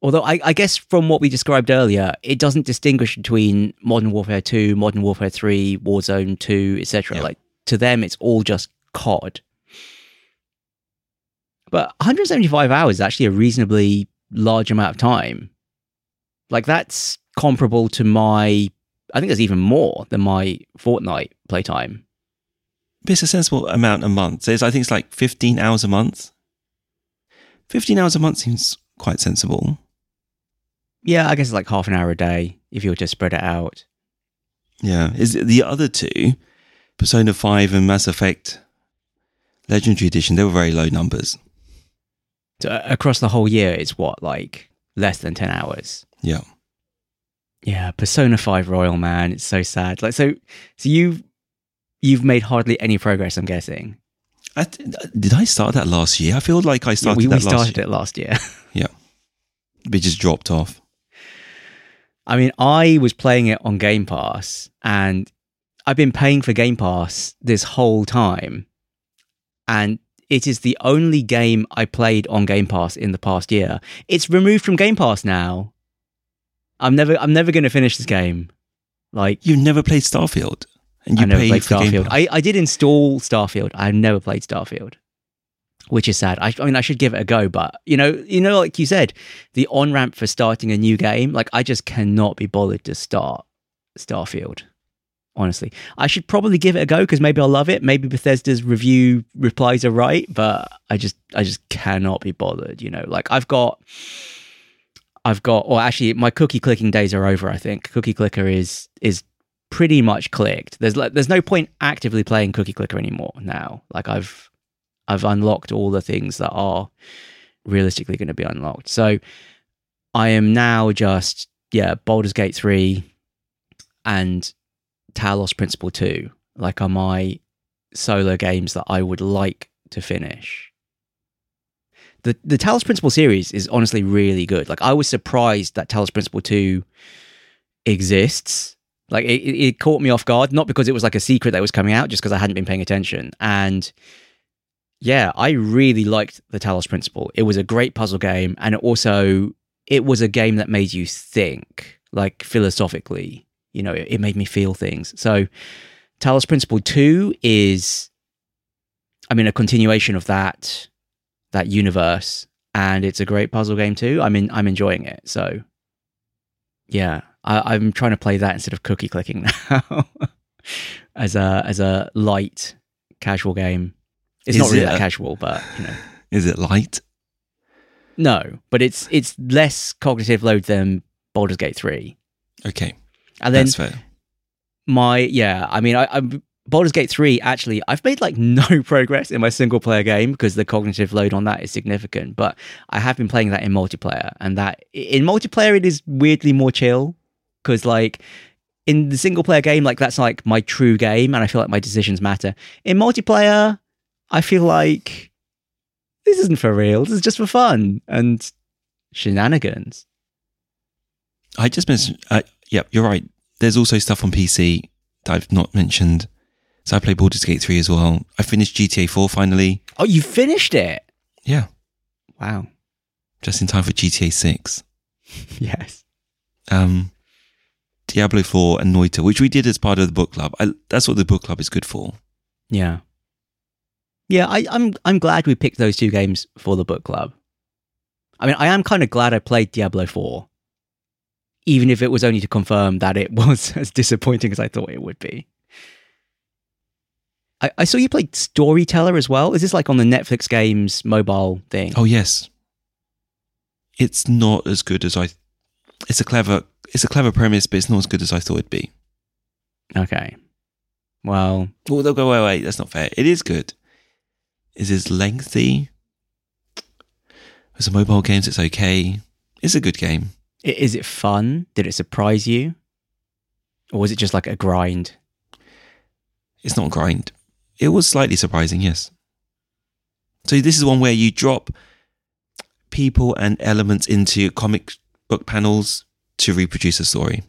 Although I, I guess from what we described earlier, it doesn't distinguish between Modern Warfare 2, Modern Warfare 3, Warzone 2, etc. Like to them it's all just COD. But 175 hours is actually a reasonably large amount of time. Like that's comparable to my I think there's even more than my Fortnite playtime. But it's a sensible amount a month. So it's, I think it's like 15 hours a month. 15 hours a month seems quite sensible. Yeah, I guess it's like half an hour a day if you were to spread it out. Yeah. Is it the other two, Persona 5 and Mass Effect Legendary Edition, they were very low numbers. So, uh, across the whole year, it's what like less than ten hours. Yeah. Yeah, Persona Five Royal man, it's so sad. Like so, so you you've made hardly any progress. I'm guessing. I th- did I start that last year? I feel like I Yeah, started we, we last started year. it last year. It just dropped off. I mean, I was playing it on Game Pass, and I've been paying for Game Pass this whole time, and it is the only game I played on Game Pass in the past year. It's removed from Game Pass now. I'm never, I'm never going to finish this game. Like, you've never played Starfield, and you I never played Starfield. I, I did install Starfield. I've never played Starfield, which is sad. I, I mean, I should give it a go, but you know, you know, like you said, the on ramp for starting a new game, like I just cannot be bothered to start Starfield. Honestly, I should probably give it a go because maybe I'll love it. Maybe Bethesda's review replies are right, but I just, I just cannot be bothered. You know, like I've got. I've got, or actually, my cookie clicking days are over. I think cookie clicker is is pretty much clicked. There's like, there's no point actively playing cookie clicker anymore now. Like I've I've unlocked all the things that are realistically going to be unlocked. So I am now just yeah, Baldur's Gate 3 and Talos Principle 2 like are my solo games that I would like to finish. The the Talos Principle series is honestly really good. Like I was surprised that Talos Principle 2 exists. Like it, it caught me off guard, not because it was like a secret that was coming out, just because I hadn't been paying attention. And yeah, I really liked the Talos Principle. It was a great puzzle game, and it also it was a game that made you think, like philosophically. You know, it, it made me feel things. So, Talos Principle Two is, I mean, a continuation of that that universe, and it's a great puzzle game too. I mean, I'm enjoying it. So, yeah, I, I'm trying to play that instead of cookie clicking now, as a as a light casual game. It's Is not really it that a- casual, but you know, Is it light? no. But it's it's less cognitive load than Baldur's Gate three. Okay, And then my yeah, I mean, I, I'm Baldur's Gate three. Actually, I've made like no progress in my single player game because the cognitive load on that is significant. But I have been playing that in multiplayer, and that in multiplayer it is weirdly more chill because like in the single player game, like that's like my true game, and I feel like my decisions matter. In multiplayer, I feel like this isn't for real. This is just for fun and shenanigans. I just miss, Uh, yep, you're right. There's also stuff on PC that I've not mentioned. So I played Baldur's Gate 3 as well. I finished GTA 4 finally. Oh, you finished it! Yeah, Wow. just in time for GTA 6. Yes. Um, Diablo 4 and Noita, which we did as part of the book club. I, that's what the book club is good for. Yeah. Yeah, I, I'm I'm glad we picked those two games for the book club. I mean, I am kind of glad I played Diablo 4, even if it was only to confirm that it was as disappointing as I thought it would be. I, I saw you played Storyteller as well. Is this like on the Netflix games mobile thing? Oh yes, it's not as good as I. It's a clever. It's a clever premise, but it's not as good as I thought it'd be. Okay. Well, Well, they'll go. Wait, wait, that's not fair. It is good. Is it lengthy? As a mobile games, it's okay. It's a good game. Is it fun? Did it surprise you? Or was it just like a grind? It's not a grind. It was slightly surprising, yes. So this is one where you drop people and elements into comic book panels to reproduce a story.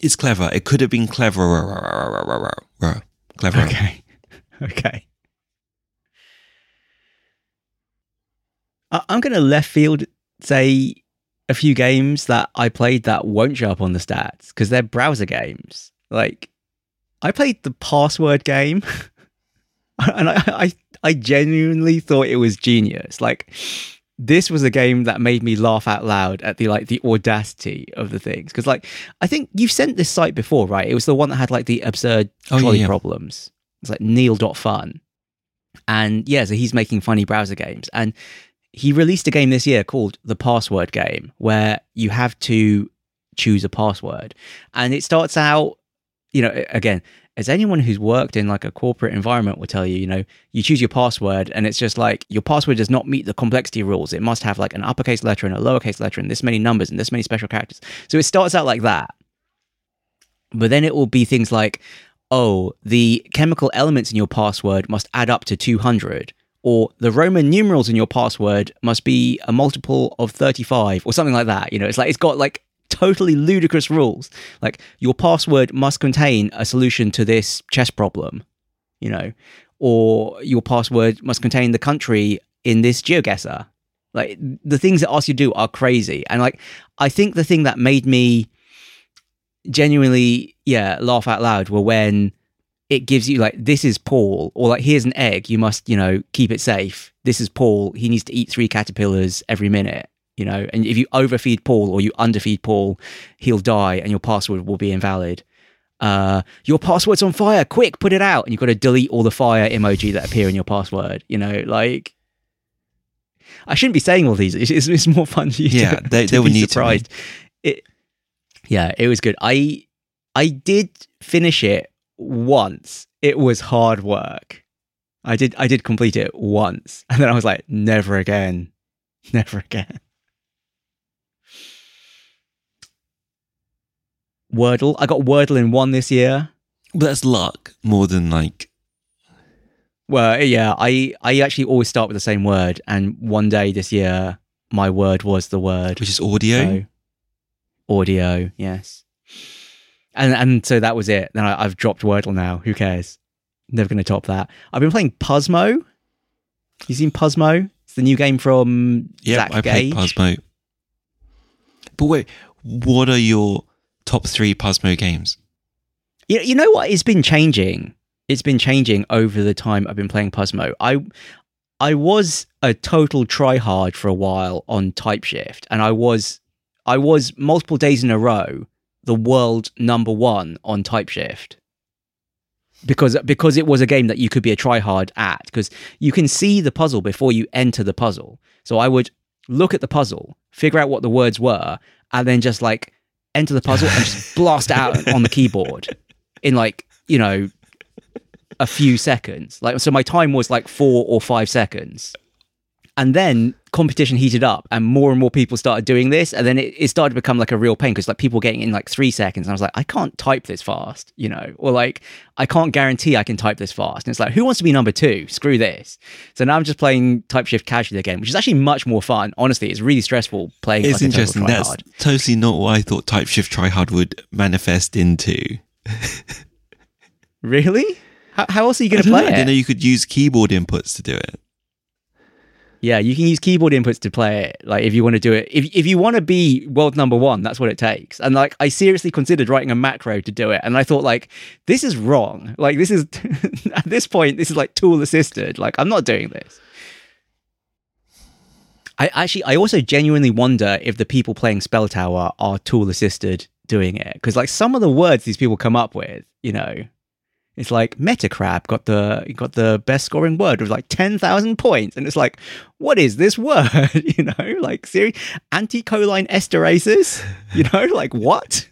It's clever. It could have been cleverer. Clever. Okay. okay. I'm going to left field say a few games that I played that won't show up on the stats because they're browser games. Like, I played the password game, and I, I I genuinely thought it was genius. Like, this was a game that made me laugh out loud at the like the audacity of the things. Because like, I think you've sent this site before, right? It was the one that had like the absurd Oh, yeah, trolley yeah. problems. It's like Neal.fun. And yeah, so he's making funny browser games. And he released a game this year called The Password Game, where you have to choose a password. And it starts out you know, again, as anyone who's worked in like a corporate environment will tell you, you know, you choose your password and it's just like your password does not meet the complexity rules. It must have like an uppercase letter and a lowercase letter and this many numbers and this many special characters. So it starts out like that. But then it will be things like, oh, the chemical elements in your password must add up to 200 or the Roman numerals in your password must be a multiple of 35 or something like that. You know, it's like it's got like totally ludicrous rules. Like your password must contain a solution to this chess problem, you know, or your password must contain the country in this GeoGuessr. Like the things that ask you to do are crazy. And like I think the thing that made me genuinely, yeah, laugh out loud were when it gives you like this is Paul, or like here's an egg, you must, you know, keep it safe. This is Paul, he needs to eat three caterpillars every minute you know? And if you overfeed paul or you underfeed paul he'll die and your password will be invalid. Uh, your password's on fire quick put it out. And you've got to delete all the fire emoji that appear in your password you know? Like i shouldn't be saying all these. It's, it's more fun you yeah to, they, to they were surprised. It yeah it was good. I i did finish it once it was hard work i did i did complete it once and then i was like never again never again Wordle. I got Wordle in one this year. But that's luck more than like. Well, yeah, I I actually always start with the same word, and one day this year, my word was the word, which is audio. So, audio, yes. And and so that was it. Then I, have dropped Wordle now. Who cares? Never going to top that. I've been playing Puzzmo. You seen Puzzmo? It's the new game from yeah, Zach I Gage. played Puzzmo. But wait, what are your top three Puzzmo games? You, you know what? It's been changing. It's been changing over the time I've been playing Puzzmo. I I was a total tryhard for a while on TypeShift, and I was I was multiple days in a row the world number one on TypeShift. Because because it was a game that you could be a tryhard at because you can see the puzzle before you enter the puzzle. So I would look at the puzzle, figure out what the words were, and then just like enter the puzzle and just blast out on the keyboard in like you know a few seconds. Like so my time was like four or five seconds and then competition heated up and more and more people started doing this. And then it, it started to become like a real pain because like people getting in like three seconds. And i was like i can't type this fast you know? Or like i can't guarantee i can type this fast. And it's like who wants to be number two? Screw this. So now i'm just playing typeshift casually again which is actually much more fun. Honestly it's really stressful playing it's like interesting that's hard. totally not what i thought typeshift tryhard would manifest into. Really? How, how else are you going to play know, it i didn't know you could use keyboard inputs to do it yeah, you can use keyboard inputs to play it. Like if you want to do it, if if you want to be world number one, that's what it takes. And like I seriously considered writing a macro to do it, and I thought like this is wrong. Like this is at this point, this is like tool assisted. Like I'm not doing this. I actually, I also genuinely wonder if the people playing Spell Tower are tool assisted doing it because like some of the words these people come up with, you know, it's like Metacrab got the got the best scoring word with like ten thousand points, and it's like, what is this word? you know, like Siri anticholine esterases. You know, like what?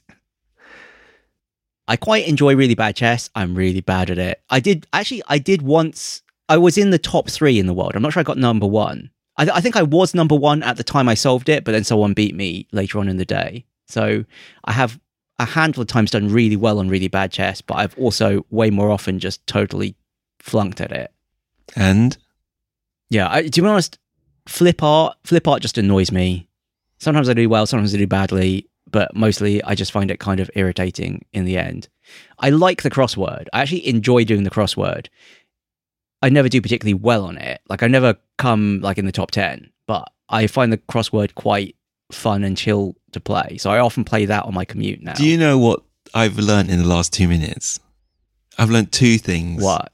I quite enjoy really bad chess. I'm really bad at it. I did actually. I did once. I was in the top three in the world. I'm not sure I got number one. I, th- I think I was number one at the time I solved it, but then someone beat me later on in the day. So I have a handful of times done really well on really bad chess, but I've also way more often just totally flunked at it. And yeah, I, to be honest, flip art, flip art just annoys me. Sometimes I do well, sometimes I do badly, but mostly I just find it kind of irritating in the end. I like the crossword. I actually enjoy doing the crossword. I never do particularly well on it. Like I never come like in the top 10, but I find the crossword quite fun and chill to play. So I often play that on my commute now. Do you know what I've learned in the last two minutes? I've learned two things. What?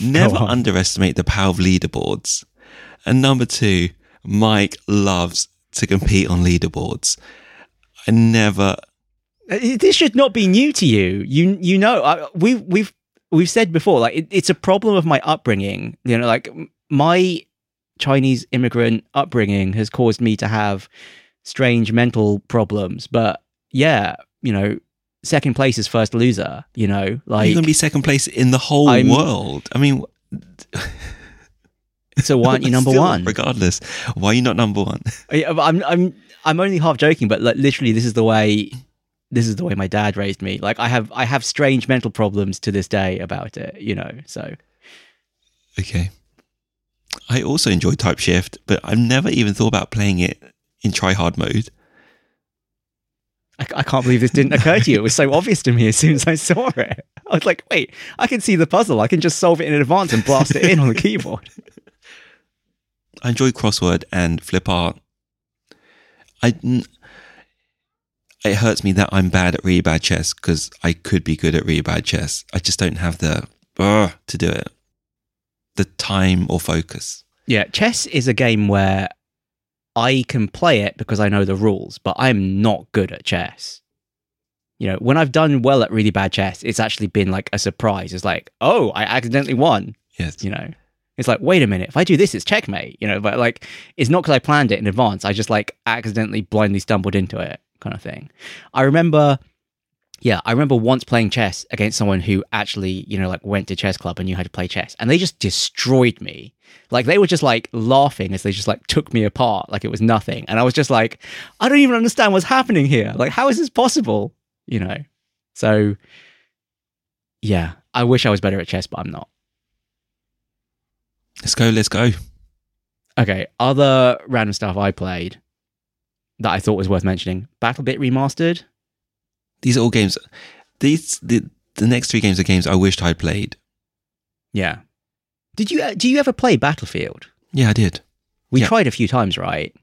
Never underestimate the power of leaderboards. And number two, Mike loves to compete on leaderboards. I never. Uh, this should not be new to you. You you know I, we we've we've said before like it, it's a problem of my upbringing. You know, like my Chinese immigrant upbringing has caused me to have strange mental problems. But yeah, you know, second place is first loser. You know, You're like going to be second place in the whole I'm- world. I mean, so why aren't you number still, one? Regardless, why are you not number one? I'm I'm I'm only half joking, but like literally, this is the way this is the way my dad raised me. Like I have I have strange mental problems to this day about it. You know, so Okay. I also enjoy TypeShift, but I've never even thought about playing it in try hard mode. I, I can't believe this didn't occur to you. It was so obvious to me as soon as I saw it. I was like, wait, I can see the puzzle. I can just solve it in advance and blast it in on the keyboard. I enjoy crossword and flip art. I it hurts me that I'm bad at really bad chess because I could be good at really bad chess. I just don't have the uh, to do it, the time or focus. Yeah, chess is a game where I can play it because I know the rules, but I'm not good at chess. You know, when I've done well at really bad chess, it's actually been like a surprise. It's like, oh, I accidentally won. Yes, You know, it's like, wait a minute, if I do this, it's checkmate. You know, but like, it's not because I planned it in advance. I just like accidentally blindly stumbled into it, kind of thing. I remember, yeah, I remember once playing chess against someone who actually, you know, like went to chess club and knew how to play chess, and they just destroyed me. Like they were just like laughing as they just like took me apart like it was nothing, and I was just like, I don't even understand what's happening here. Like, how is this possible? You know, so yeah, I wish I was better at chess, but I'm not. let's go, let's go. Okay, other random stuff I played that I thought was worth mentioning. BattleBit Remastered. These are all games. These the the next three games are games I wished I'd played. Yeah. Did you uh, do you ever play Battlefield? Yeah, I did. We Yeah. tried a few times, right?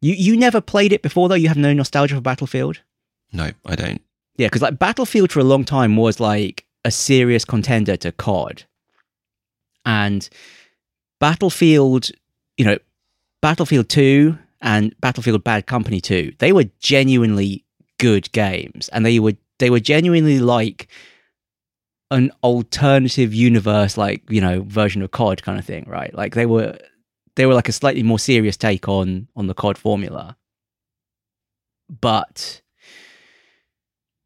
You you never played it before though. You have no nostalgia for Battlefield. No, I don't. Yeah, because like Battlefield for a long time was like a serious contender to COD, and Battlefield, you know, Battlefield Two and Battlefield Bad Company Two, they were genuinely good games, and they were they were genuinely like an alternative universe, like you know, version of COD kind of thing, right? Like they were they were like a slightly more serious take on on the COD formula, but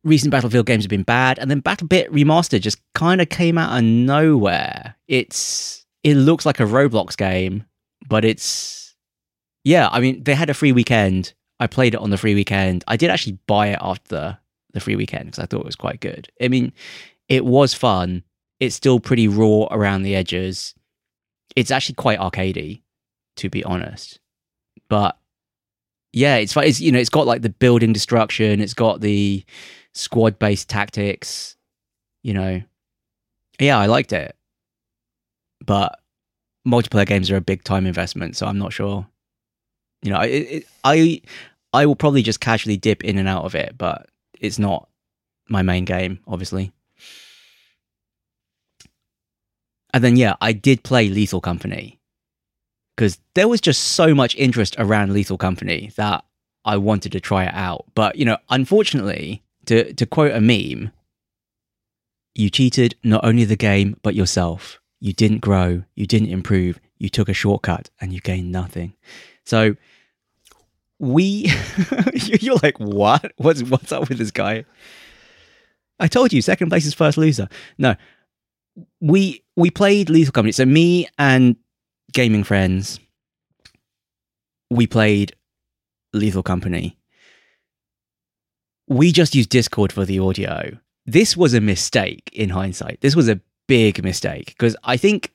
recent Battlefield games have been bad, and then BattleBit Remastered just kind of came out of nowhere. It's it looks like a Roblox game, but it's yeah. I mean, they had a free weekend. I played it on the free weekend. I did actually buy it after the, free weekend because I thought it was quite good. I mean, it was fun. It's still pretty raw around the edges. It's actually quite arcadey, to be honest. But yeah, it's fun. It's you know, it's got like the building destruction. It's got the squad based tactics. You know, yeah, I liked it. But multiplayer games are a big time investment, so I'm not sure. You know, it, it, I I will probably just casually dip in and out of it, but it's not my main game, obviously. And then yeah, I did play Lethal Company because there was just so much interest around Lethal Company that I wanted to try it out. But you know, unfortunately, to to quote a meme, you cheated not only the game but yourself. You didn't grow, you didn't improve, you took a shortcut and you gained nothing. So we you're like, what? What's what's up with this guy? I told you, second place is first loser. No. We we played Lethal Company. So me and gaming friends, we played Lethal Company. We just used Discord for the audio. This was a mistake in hindsight. This was a big mistake because I think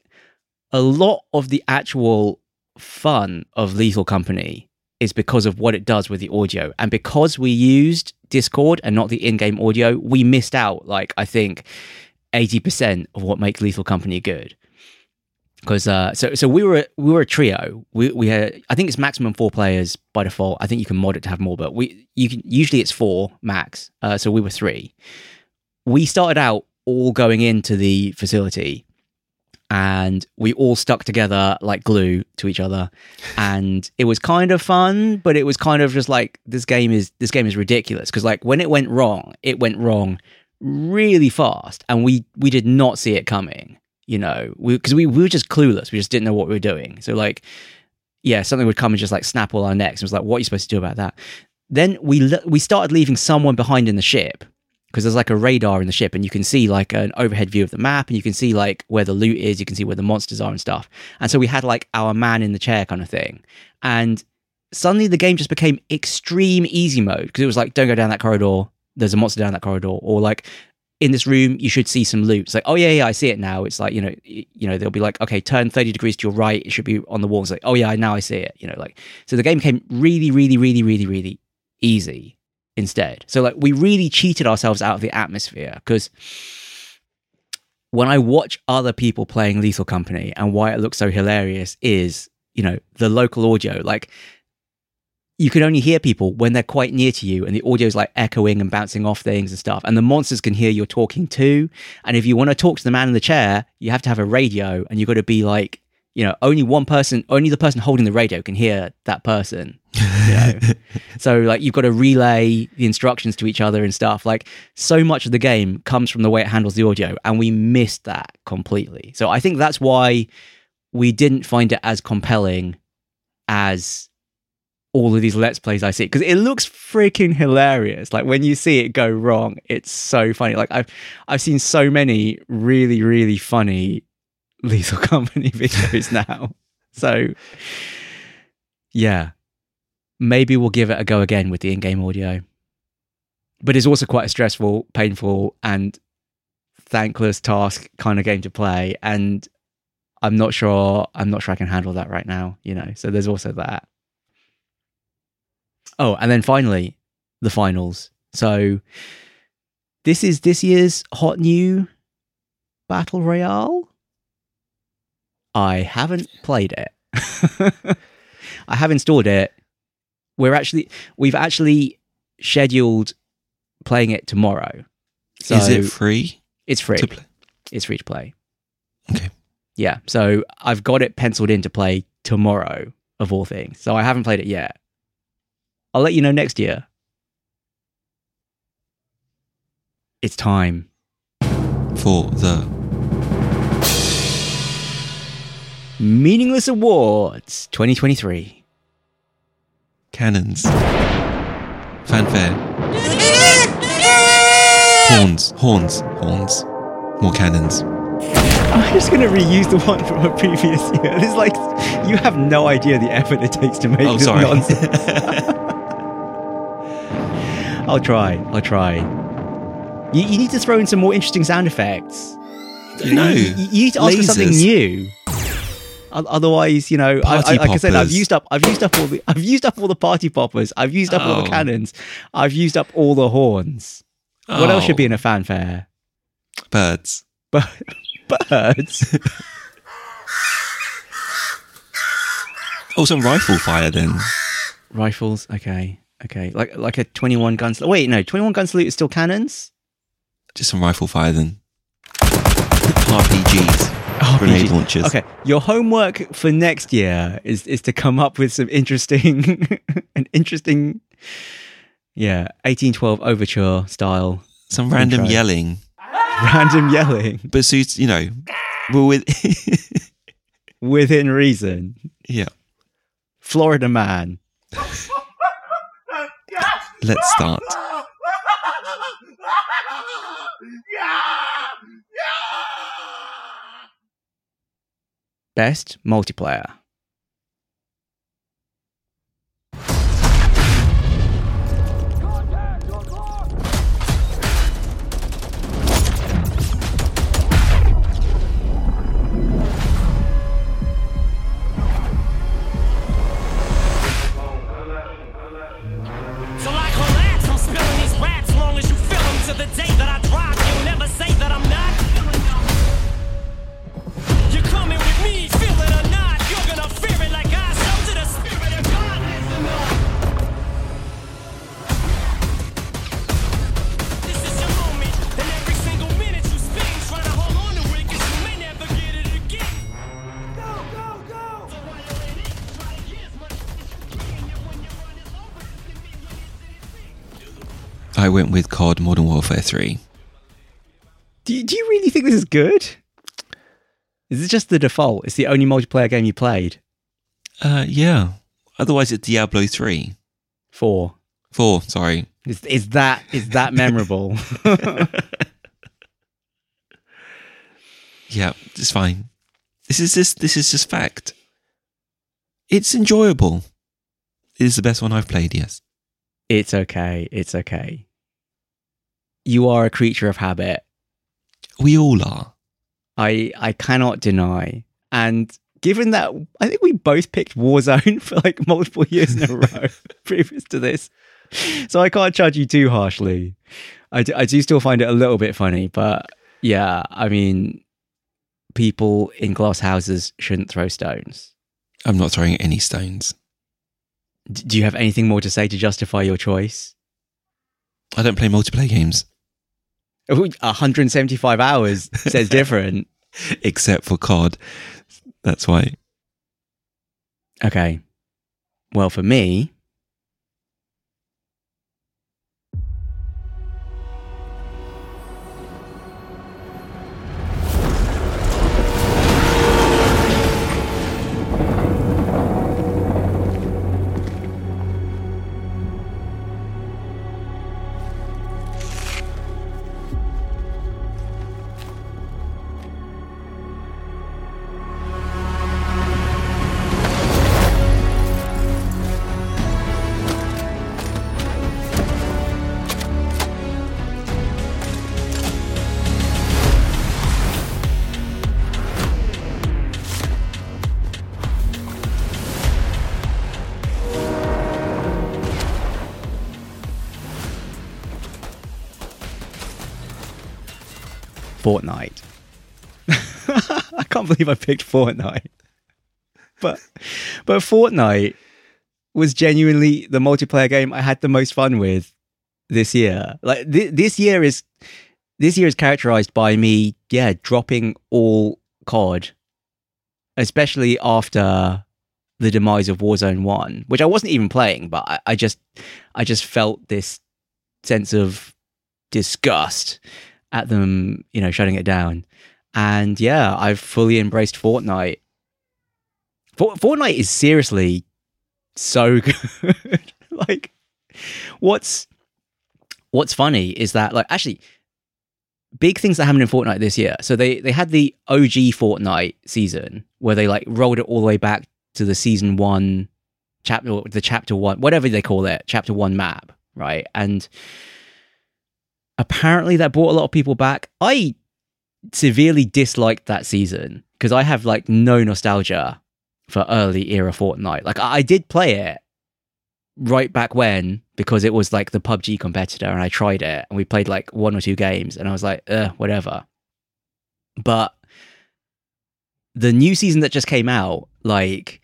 a lot of the actual fun of Lethal Company is because of what it does with the audio. And because we used Discord and not the in game audio, we missed out, like, I think 80% of what makes Lethal Company good. Because uh, so so we were we were a trio. We we had I think it's maximum four players by default. I think you can mod it to have more, but we you can usually it's four max. Uh, so we were three. We started out all going into the facility, and we all stuck together like glue to each other, and it was kind of fun, but it was kind of just like this game is this game is ridiculous because like when it went wrong, it went wrong really fast, and we we did not see it coming you know, because we, we, were just clueless. We just didn't know what we were doing. So like, yeah, something would come and just like snap all our necks. It was like, what are you supposed to do about that? Then we we started leaving someone behind in the ship, because there's like a radar in the ship and you can see like an overhead view of the map and you can see like where the loot is you can see where the monsters are and stuff. And so we had like our man in the chair kind of thing. And suddenly the game just became extreme easy mode because it was like don't go down that corridor. There's a monster down that corridor. Or like in this room you should see some loot. It's like oh yeah yeah i see it now. It's like you know you know they'll be like okay turn 30 degrees to your right. It should be on the wall it's like oh yeah now i see it you know like. So the game came really really really really really easy instead. So like we really cheated ourselves out of the atmosphere because when i watch other people playing lethal company and why it looks so hilarious is you know the local audio. Like you can only hear people when they're quite near to you and the audio is like echoing and bouncing off things and stuff and the monsters can hear you're talking too and if you want to talk to the man in the chair you have to have a radio and you've got to be like you know only one person only the person holding the radio can hear that person you know so like you've got to relay the instructions to each other and stuff like so much of the game comes from the way it handles the audio and we missed that completely so i think that's why we didn't find it as compelling as all of these let's plays I see because it looks freaking hilarious. Like when you see it go wrong, it's so funny. Like I've I've seen so many really really funny Lethal Company videos now. So yeah, maybe we'll give it a go again with the in-game audio. But it's also quite a stressful, painful, and thankless task kind of game to play. And I'm not sure I'm not sure I can handle that right now. You know, so there's also that. Oh, and then finally, the finals. So this is this year's hot new battle royale. I haven't played it. I have installed it. We're actually we've actually scheduled playing it tomorrow. So Is it free it's free. to play? It's free to play. Okay. Yeah. So I've got it penciled in to play tomorrow, of all things. So I haven't played it yet. I'll let you know next year. It's time. For the Meaningless Awards 2023. cannons. Fanfare. Horns. Horns. Horns. More cannons. I'm just going to reuse the one from a previous year. It's like you have no idea the effort it takes to make Oh, this sorry. nonsense. I'll try. I'll try. You, you need to throw in some more interesting sound effects. no. You, you need to ask for something new. Otherwise, you know, I, I, like I said, I've used up, I've used up all the, I've used up all the party poppers, I've used up all the Oh. cannons, I've used up all the horns. What else should be Oh, in a fanfare? birds? But birds. Oh, some rifle fire then. Rifles. Okay. Okay. Like like a twenty-one gun. Sal- Wait, no, twenty-one gun salute is still cannons. Just some rifle fire then. RPGs. Oh, Grenade RPG. launchers. Okay. Your homework for next year is is to come up with some interesting, an interesting, yeah, eighteen twelve overture style Some random Intro. yelling. random yelling But suits, you know, well, with. within reason. yeah. Florida man. Let's start. Best multiplayer. I went with COD Modern Warfare 3. Do you, do you really think this is good? Is it just the default? It's the only multiplayer game you played. Uh, yeah. Otherwise, it's Diablo 3. Four. 4, sorry. Is, is that is that memorable? Yeah, it's fine. This is just this is just fact. It's enjoyable. It is the best one I've played. Yes. it's okay. It's okay. You are a creature of habit. We all are. I I cannot deny. And given that I think we both picked Warzone for like multiple years in a row previous to this, so I can't judge you too harshly. I do, I do still find it a little bit funny, but yeah, I mean, people in glass houses shouldn't throw stones. I'm not throwing any stones. D- do you have anything more to say to justify your choice? I don't play multiplayer games Ooh, 175 hours says different. except for COD. That's why. Okay. Well, for me, believe I picked Fortnite. But but Fortnite was genuinely the multiplayer game I had the most fun with this year. Like th- this year is this year is characterized by me, yeah, dropping all COD, especially after the demise of Warzone One, which I wasn't even playing, but I, I just I just felt this sense of disgust at them, you know, shutting it down. And yeah, I've fully embraced Fortnite. For- Fortnite is seriously so good. like, what's what's funny is that like actually big things that happened in Fortnite this year. So they they had the OG Fortnite season where they like rolled it all the way back to the season one chapter, the chapter one, whatever they call it, chapter one map, right? And apparently that brought a lot of people back. I severely disliked that season because I have like no nostalgia for early era Fortnite. Like I I did play it right back when because it was like the PUBG competitor and I tried it and we played like one or two games and I was like, uh, whatever. But the new season that just came out, like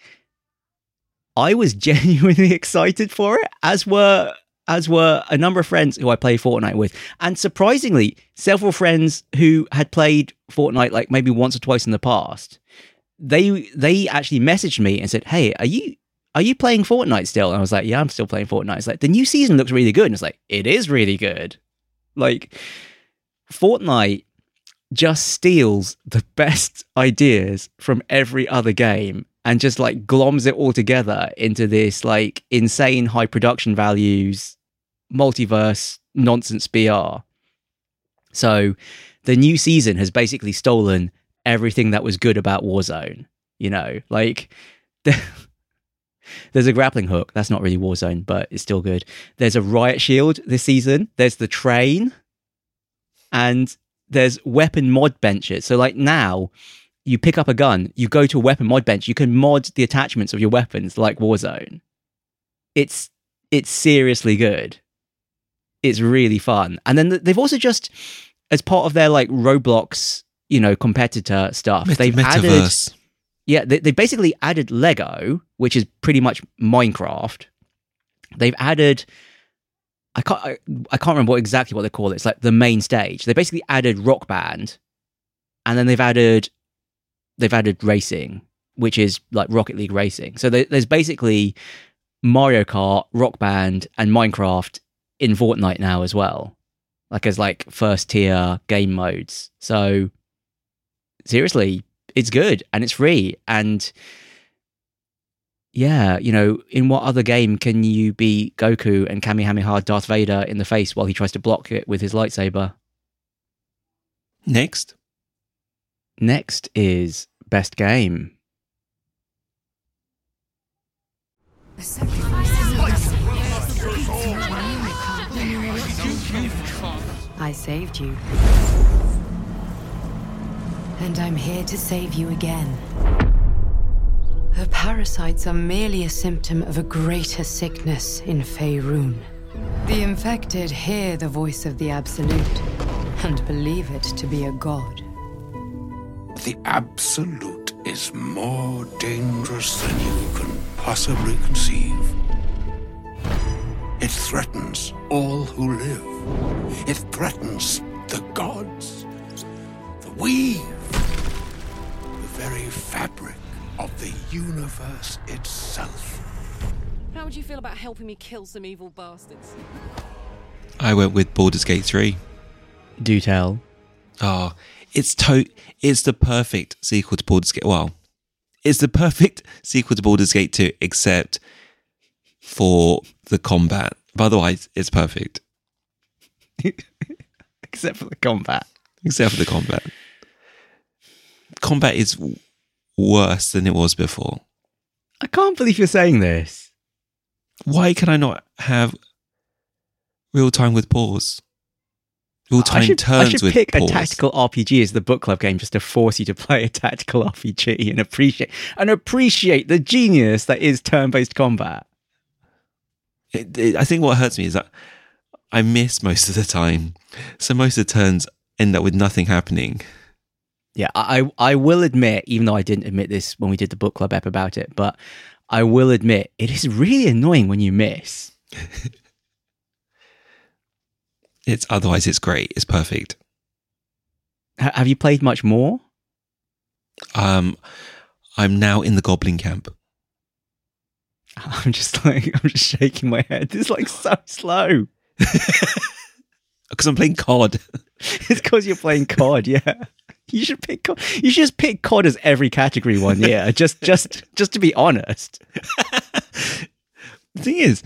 I was genuinely excited for it, as were as were a number of friends who I play Fortnite with. And surprisingly, several friends who had played Fortnite like maybe once or twice in the past. They they actually messaged me and said, "Hey, are you are you playing Fortnite still?" And I was like, "Yeah, I'm still playing Fortnite." It's like the new season looks really good, and it's like it is really good. Like Fortnite just steals the best ideas from every other game and just like gloms it all together into this like insane high production values multiverse nonsense BR. So the new season has basically stolen everything that was good about Warzone. You know, like there's a grappling hook. That's not really Warzone, but it's still good. There's a riot shield this season. There's the train, and there's weapon mod benches. So like now, you pick up a gun, you go to a weapon mod bench, you can mod the attachments of your weapons like Warzone. It's it's seriously good. It's really fun. And then they've also just as part of their like Roblox, you know, competitor stuff, Met- they've added yeah, they, they basically added Lego, which is pretty much Minecraft. They've added, I can't, I, I can't remember what, exactly what they call it. It's like the main stage. They basically added Rock Band, and then they've added, they've added racing, which is like Rocket League racing. So there, there's basically Mario Kart, Rock Band, and Minecraft in Fortnite now as well, like as like first tier game modes. So seriously, it's good and it's free and yeah, you know, in what other game can you beat Goku and Kamehameha Darth Vader in the face while he tries to block it with his lightsaber? Next, Next is best game. I saved you. And I'm here to save you again. The parasites are merely a symptom of a greater sickness in Faerun. The infected hear the voice of the Absolute and believe it to be a god. The Absolute is more dangerous than you can possibly conceive. It threatens all who live. It threatens the gods, the weave, the very fabric of the universe itself. How would you feel about helping me kill some evil bastards? I went with Baldur's Gate 3. Do tell. Oh, it's to- it's the perfect sequel to Baldur's Gate. Well, it's the perfect sequel to Baldur's Gate 2, except for the combat. But otherwise, it's perfect, Except for the combat. except for the combat. Combat is worse than it was before. I can't believe you're saying this. Why can I not have real time with pause? Real time I should, turns I should with pick pause. a tactical RPG as the book club game just to force you to play a tactical RPG and appreciate and appreciate the genius that is turn-based combat. It- it- I think what hurts me is that I miss most of the time. So most of the turns end up with nothing happening. Yeah, I I will admit, even though I didn't admit this when we did the book club app about it, but I will admit it is really annoying when you miss. It's otherwise it's great. It's perfect. H- have you played much more? Um, I'm now in the Goblin camp. I'm just like I'm just shaking my head. It's like so slow. because I'm playing COD. It's because you're playing COD. Yeah, you should pick. COD. You should just pick COD as every category one. Yeah, just just just to be honest. The thing is,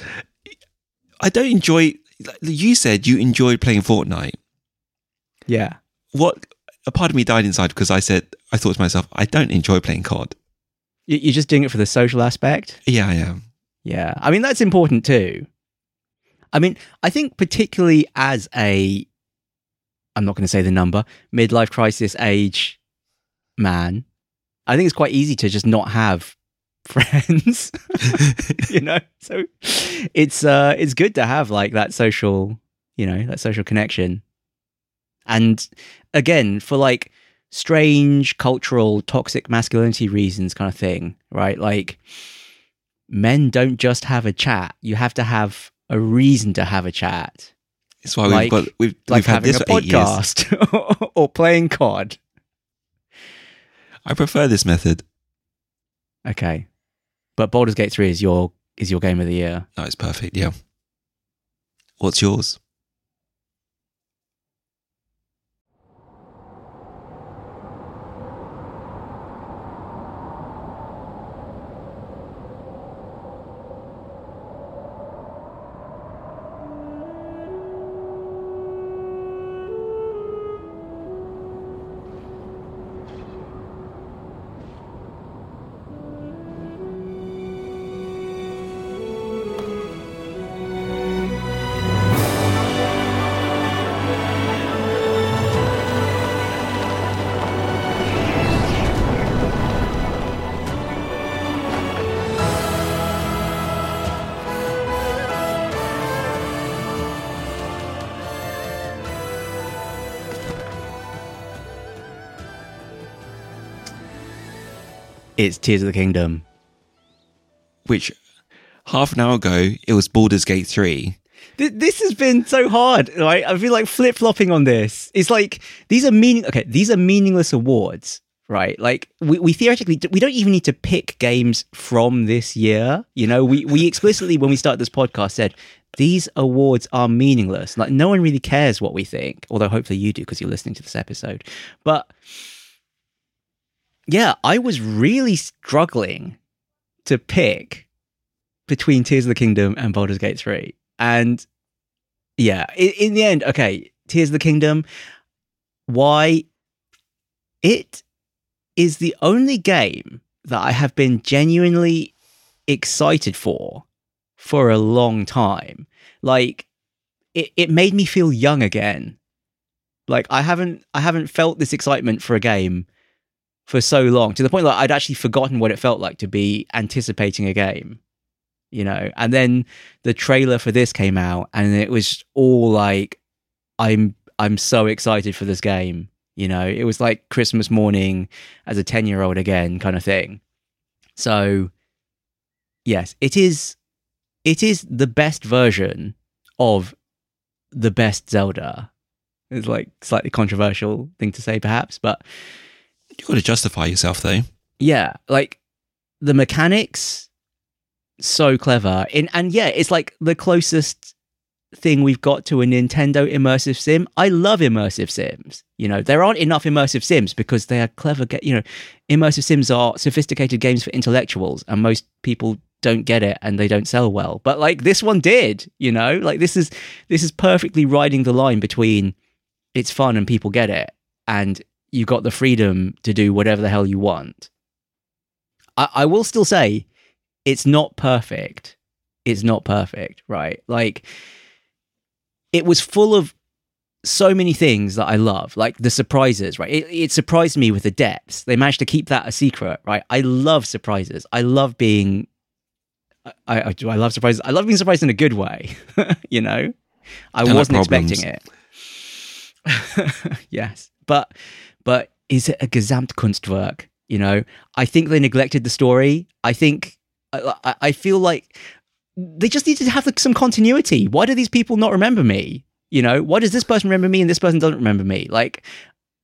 I don't enjoy. like You said you enjoyed playing Fortnite. Yeah. What a part of me died inside because I said I thought to myself, I don't enjoy playing COD. You- You're just doing it for the social aspect. Yeah, I am. Yeah. I mean, that's important too. I mean, I think particularly as a, I'm not going to say the number, midlife crisis age man, I think it's quite easy to just not have friends, you know? So it's, uh, it's good to have like that social, you know, that social connection. And again, for like strange cultural toxic masculinity reasons kind of thing, right? Like, men don't just have a chat. You have to have a reason to have a chat, It's why Like- we've got we've, like we've had having this a for eight years. podcast or playing COD. I prefer this method. Okay, but Baldur's Gate three is your is your game of the year. No, it's perfect. Yeah. What's yours? It's Tears of the Kingdom. Which half an hour ago it was Baldur's Gate three. Th- This has been so hard, right? I feel like flip flopping on this. It's like these are meaning. Okay, these are meaningless awards, right? Like we, we theoretically we don't even need to pick games from this year. You know, we we explicitly when we started this podcast said these awards are meaningless. Like no one really cares what we think. Although hopefully you do because you're listening to this episode. But yeah, I was really struggling to pick between Tears of the Kingdom and Baldur's Gate 3. And yeah, in, in the end, okay, Tears of the Kingdom, why it is the only game that I have been genuinely excited for for a long time. Like it, it made me feel young again. Like I haven't I haven't felt this excitement for a game for so long to the point that I'd actually forgotten what it felt like to be anticipating a game. You know, and then the trailer for this came out and it was all like I'm I'm so excited for this game. You know, it was like Christmas morning as a 10 year old again kind of thing. So, yes, it is. It is the best version of the best Zelda. It's like slightly controversial thing to say, perhaps, but You got to justify yourself though. yeah, like the mechanics, so clever. In and yeah, it's like the closest thing we've got to a Nintendo immersive sim. I love immersive sims. You know, there aren't enough immersive sims because they are clever. Ga- you know, immersive sims are sophisticated games for intellectuals, and most people don't get it and they don't sell well. But like this one did. You know, like this is this is perfectly riding the line between it's fun and people get it, and you got the freedom to do whatever the hell you want. I, I will still say it's not perfect. It's not perfect, right? Like it was full of so many things that I love, like the surprises, right? It, it surprised me with the depths. They managed to keep that a secret, right? I love surprises. I love being. I, I do. I love surprises. I love being surprised in a good way. you know, I wasn't expecting it. yes, but but is it a Gesamtkunstwerk? You know, I think they neglected the story. I think I, I- feel like they just needed to have some continuity. Why do these people not remember me? You know, why does this person remember me and this person doesn't remember me? Like,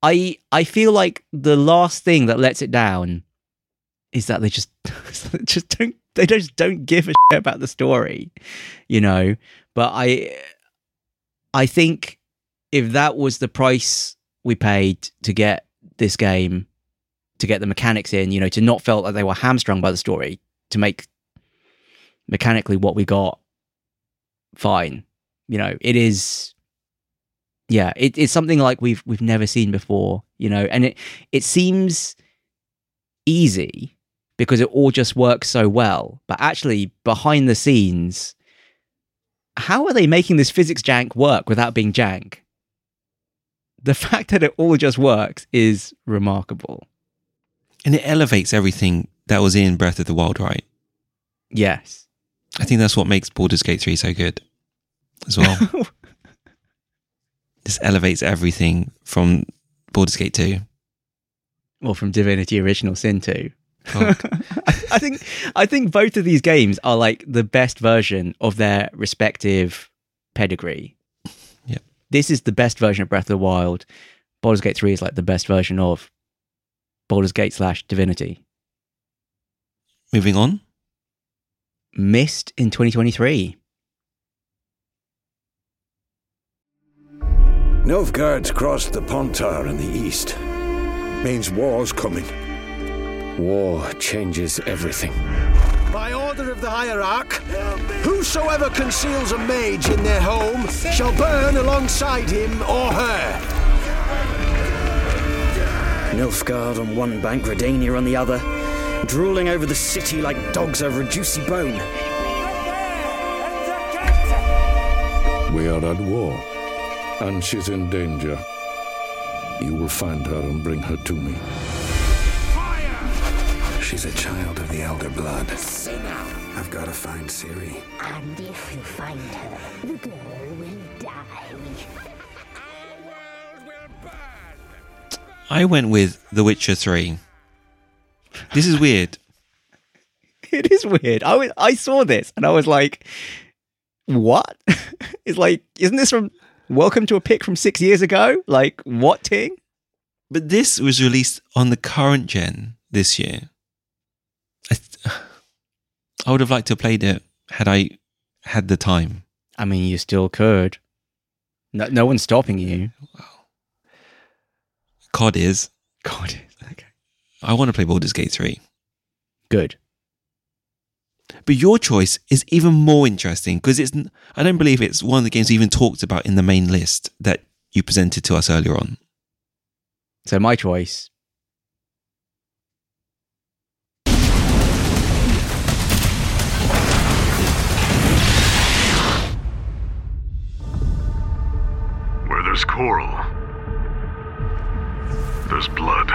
I I feel like the last thing that lets it down is that they just just don't they just don't give a shit about the story, you know. But I I think if that was the price we paid to get this game, to get the mechanics in, you know, to not feel like they were hamstrung by the story, to make mechanically what we got fine. You know, it is yeah, it, it's something like we've we've never seen before, you know, and it it seems easy because it all just works so well. But actually behind the scenes, how are they making this physics jank work without being jank? The fact that it all just works is remarkable. And it elevates everything that was in Breath of the Wild, right? Yes. I think that's what makes Baldur's Gate 3 so good as well. this elevates everything from Baldur's Gate 2. Well, from Divinity Original Sin 2. Fuck. I think I think both of these games are like the best version of their respective pedigree. Yep. This is the best version of Breath of the Wild. Baldur's Gate 3 is like the best version of Baldur's Gate slash Divinity. Moving on. Missed in 2023. Nilfgaard's crossed the Pontar in the east. Means war's coming. War changes everything. By order of the hierarch, whosoever conceals a mage in their home shall burn alongside him or her. Nilfgaard on one bank, Redania on the other, drooling over the city like dogs over a juicy bone. We are at war, and she's in danger. You will find her and bring her to me. She's a child of the Elder Blood. Sing out. I've got to find Ciri. And if you find her, the girl will die. Our world will burn. I went with The Witcher 3. This is weird. It is weird. I was, I saw this and I was like, what? it's like, isn't this from Welcome to a pick from six years ago? Like, what ting? But this was released on the current gen this year. I, th- I would have liked to have played it had I had the time. I mean, you still could. No, no one's stopping you. COD is. COD is. okay. I want to play Baldur's Gate 3. Good. But your choice is even more interesting because it's. I don't believe it's one of the games we even talked about in the main list that you presented to us earlier on. So my choice. There's coral, there's blood.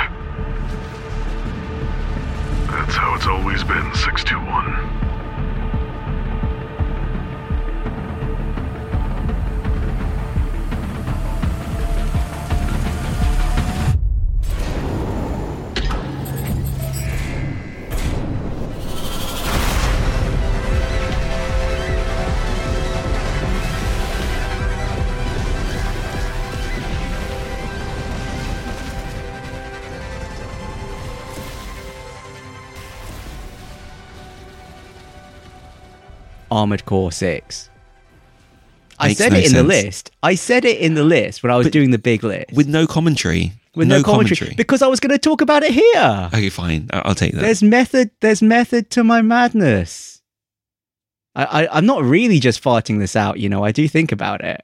That's how it's always been, 621. Armored Core 6. I said no it in the list. I said it in the list when I was But- doing the big list. With no commentary. with no, commentary, because I was going to talk about it here. Okay, fine. I'll take that. There's method. There's method to my madness. I, I I'm not really just farting this out. You know, I do think about it.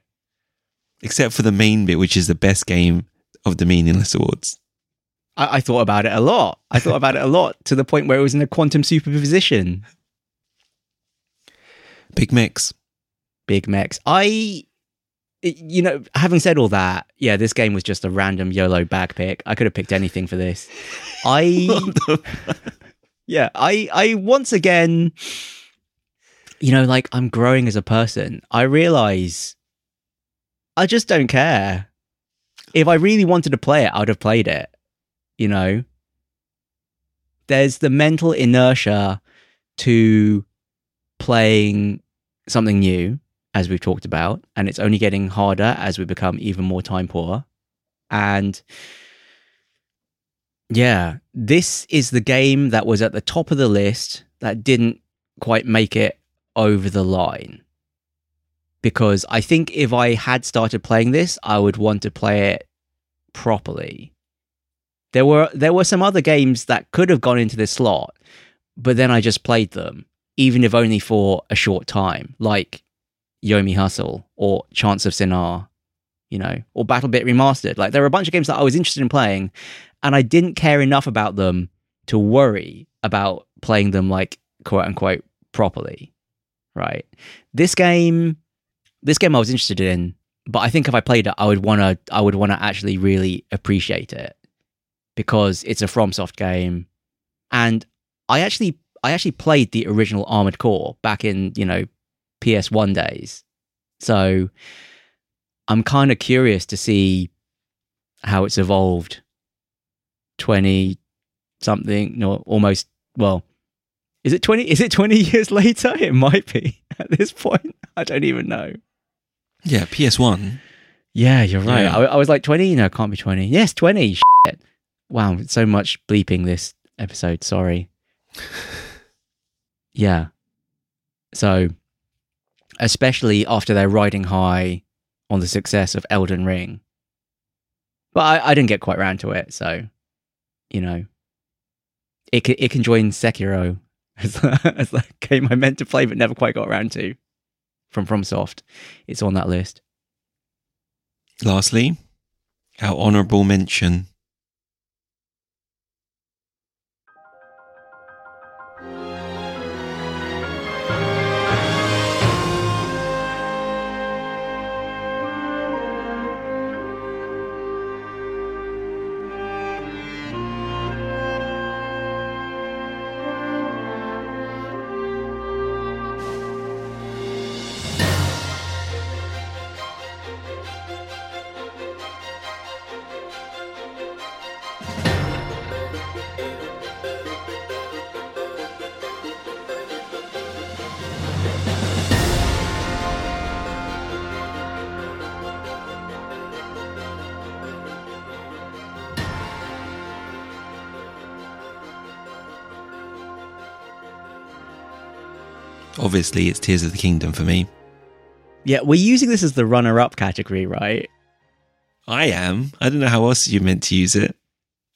Except for the main bit, which is the best game of the Meaningless Awards. I, I thought about it a lot. I thought about it a lot to the point where it was in a quantum superposition. Big Mix. Big Mex. I, you know, having said all that, yeah, this game was just a random YOLO bag pick. I could have picked anything for this. I, yeah, I, I once again, you know, like I'm growing as a person. I realize I just don't care. If I really wanted to play it, I would have played it. You know, there's the mental inertia to playing something new, as we've talked about, and it's only getting harder as we become even more time poor. And yeah, this is the game that was at the top of the list that didn't quite make it over the line. Because I think if I had started playing this, I would want to play it properly. There were there were some other games that could have gone into this slot, but then I just played them, even if only for a short time, like Yomi Hustle or Chants of Sennaar, you know, or BattleBit Remastered. Like there were a bunch of games that I was interested in playing, and I didn't care enough about them to worry about playing them like quote unquote properly. Right. This game this game I was interested in, but I think if I played it, I would wanna I would wanna actually really appreciate it. Because it's a FromSoft game. And I actually I actually played the original Armored Core back in, you know, PS1 days. So I'm kind of curious to see how it's evolved 20 something, no, almost, well, is it 20? Is it 20 years later? It might be at this point. I don't even know. Yeah, PS1. Yeah, you're right. Yeah. I, I was like 20. No, it can't be 20. Yes, 20. Shit. Wow, so much bleeping this episode. Sorry. yeah. So, especially after they're riding high on the success of Elden Ring. But I, I didn't get quite round to it, so you know, it can, it can join Sekiro as as the game I meant to play but never quite got around to from FromSoft. It's on that list. Lastly, our honourable mention. Obviously, it's Tears of the Kingdom for me. Yeah, we're using this as the runner-up category, right? I am. I don't know how else you meant to use it.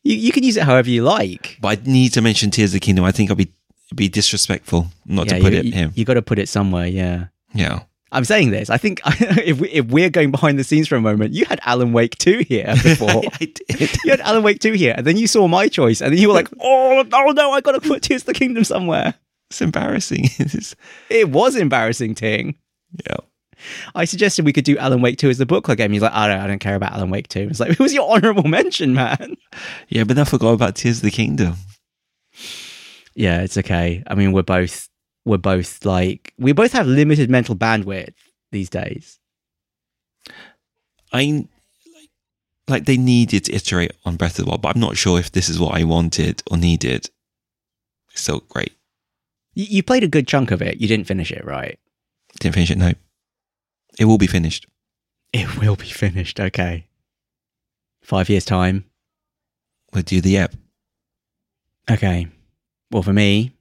You you can use it however you like. But I need to mention Tears of the Kingdom. I think I'll be be disrespectful not Yeah, to put you, it you, here. You got to put it somewhere. Yeah. Yeah. I'm saying this. I think if we, if we're going behind the scenes for a moment, you had Alan Wake two here before. I did. you had Alan Wake two here, and then you saw my choice, and then you were like, "Oh, oh no, I got to put Tears of the Kingdom somewhere." It's embarrassing. It was embarrassing, Ting. yeah. I suggested we could do Alan Wake two as the book club game. He's like, "I don't, I don't care about Alan Wake 2. It's like it was your honorable mention, man. Yeah, but then I forgot about Tears of the Kingdom. Yeah, it's okay. I mean, we're both we're both like we both have limited mental bandwidth these days. I like, like they needed to iterate on Breath of the Wild, but I'm not sure if this is what I wanted or needed. It's still great. You, you played a good chunk of it. You didn't finish it, right? Didn't finish it. No, it will be finished. It will be finished. Okay. Five years time. We'll do the app. Okay. Well, for me,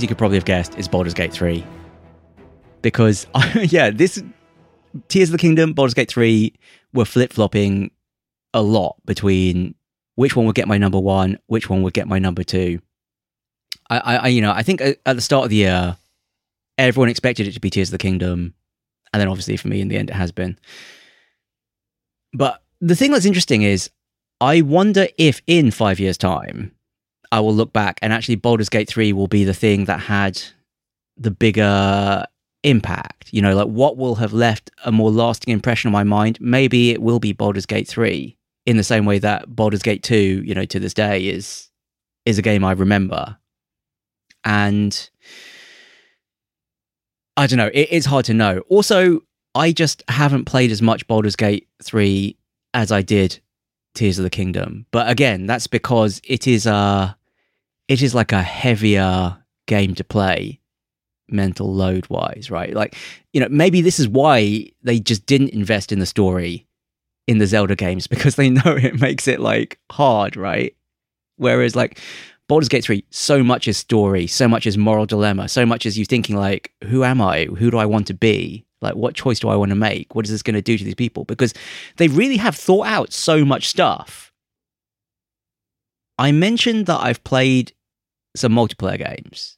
as you could probably have guessed, is Baldur's Gate 3. Because, yeah, this Tears of the Kingdom, Baldur's Gate 3 were flip flopping a lot between which one would get my number one, which one would get my number two. I, I, you know, I think at the start of the year, everyone expected it to be Tears of the Kingdom. And then obviously for me, in the end, it has been. But the thing that's interesting is, I wonder if in five years' time, I will look back and actually Baldur's Gate 3 will be the thing that had the bigger impact. You know, like what will have left a more lasting impression on my mind? Maybe it will be Baldur's Gate 3 in the same way that Baldur's Gate 2, you know, to this day is is a game I remember. And I don't know, it, it's hard to know. Also, I just haven't played as much Baldur's Gate 3 as I did Tears of the Kingdom. But again, that's because it is a it is like a heavier game to play mental load wise, right? Like, you know, maybe this is why they just didn't invest in the story in the Zelda games because they know it makes it like hard, right? Whereas like Baldur's Gate 3, so much is story, so much is moral dilemma, so much is you thinking like, who am I? Who do I want to be? Like, what choice do I want to make? What is this going to do to these people? Because they really have thought out so much stuff. I mentioned that I've played some multiplayer games.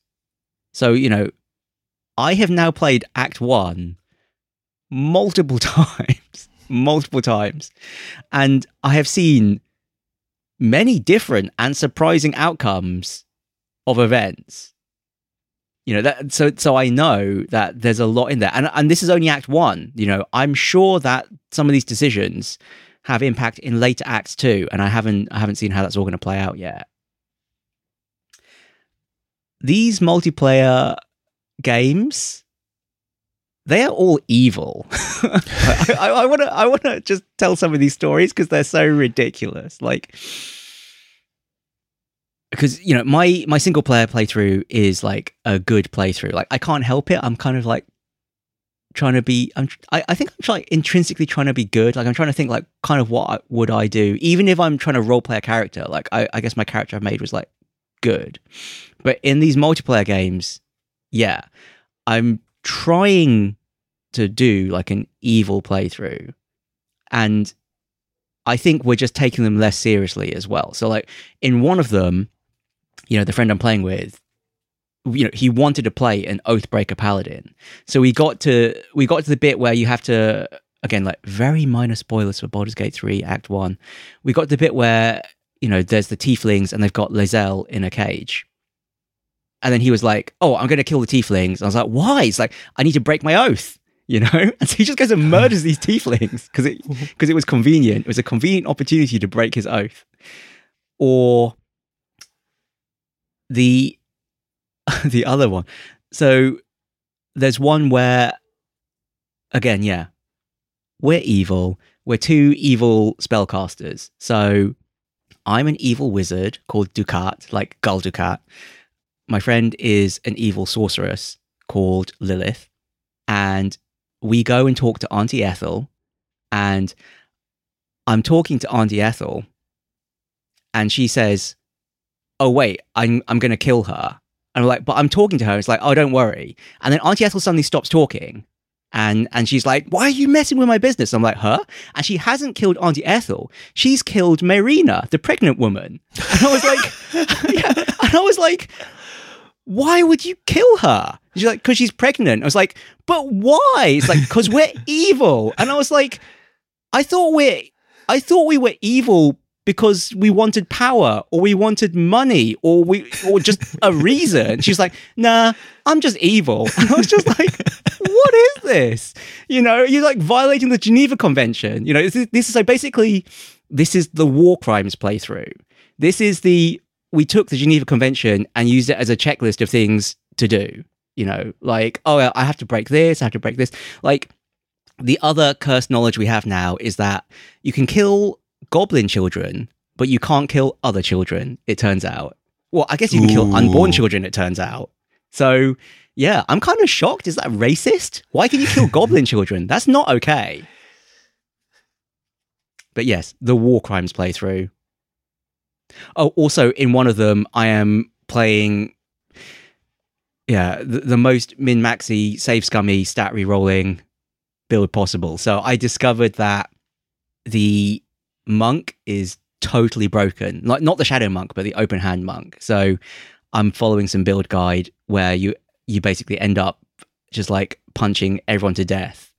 So, you know, I have now played Act 1 multiple times, multiple times. And I have seen many different and surprising outcomes of events. You know, that so so I know that there's a lot in there. And and this is only act 1, you know. I'm sure that some of these decisions have impact in later acts too, and I haven't I haven't seen how that's all going to play out yet. These multiplayer games they are all evil. I want to I want to just tell some of these stories because they're so ridiculous. Like because you know my my single player playthrough is like a good playthrough. Like I can't help it. I'm kind of like trying to be. I'm. I, I think I'm trying intrinsically trying to be good. Like I'm trying to think like kind of what I, would I do, even if I'm trying to role play a character. Like I, I guess my character I've made was like good, but in these multiplayer games, yeah, I'm trying to do like an evil playthrough, and I think we're just taking them less seriously as well. So like in one of them, you know, the friend I'm playing with, you know, he wanted to play an Oathbreaker Paladin. So we got to we got to the bit where you have to again like very minor spoilers for Baldur's Gate 3 Act 1. We got to the bit where, you know, there's the tieflings and they've got Lae'zel in a cage. And then he was like, "Oh, I'm going to kill the tieflings." And I was like, "Why?" He's like, "I need to break my oath." you know? And so he just goes and murders these tieflings because it because it was convenient. It was a convenient opportunity to break his oath. Or the the other one. So there's one where again, yeah, we're evil. We're two evil spellcasters. So I'm an evil wizard called Dukat, like Gul Dukat. My friend is an evil sorceress called Lilith. And we go and talk to Auntie Ethel. And I'm talking to Auntie Ethel. And she says, Oh, wait, I'm, I'm going to kill her. And I'm like, But I'm talking to her. It's like, Oh, don't worry. And then Auntie Ethel suddenly stops talking. And and she's like, "Why are you messing with my business?" I'm like, "Huh?" And she hasn't killed Auntie Ethel. She's killed Mayrina, the pregnant woman. And I was like, yeah. And I was like, "Why would you kill her?" She's like, "Because she's pregnant." I was like, "But why?" It's like, "Because we're evil." And I was like, "I thought we're, I thought we were evil." Because we wanted power, or we wanted money, or we, or just a reason. She's like, "Nah, I'm just evil." And I was just like, what is this? You know, you're like violating the Geneva Convention. You know, this is, this is so basically, this is the war crimes playthrough. This is the, we took the Geneva Convention and used it as a checklist of things to do. You know, like, oh, I have to break this, I have to break this. Like, the other cursed knowledge we have now is that you can kill goblin children, but you can't kill other children, it turns out. Well, I guess you can kill unborn children, it turns out. So, yeah, I'm kind of shocked. Is that racist? Why can you kill goblin children? That's not okay. But yes, the war crimes playthrough. Oh, also in one of them, I am playing, yeah, the, the most min maxy, save scummy, stat re-rolling build possible. So I discovered that the monk is totally broken. Like not the shadow monk, but the open hand monk. So I'm following some build guide where you you basically end up just like punching everyone to death.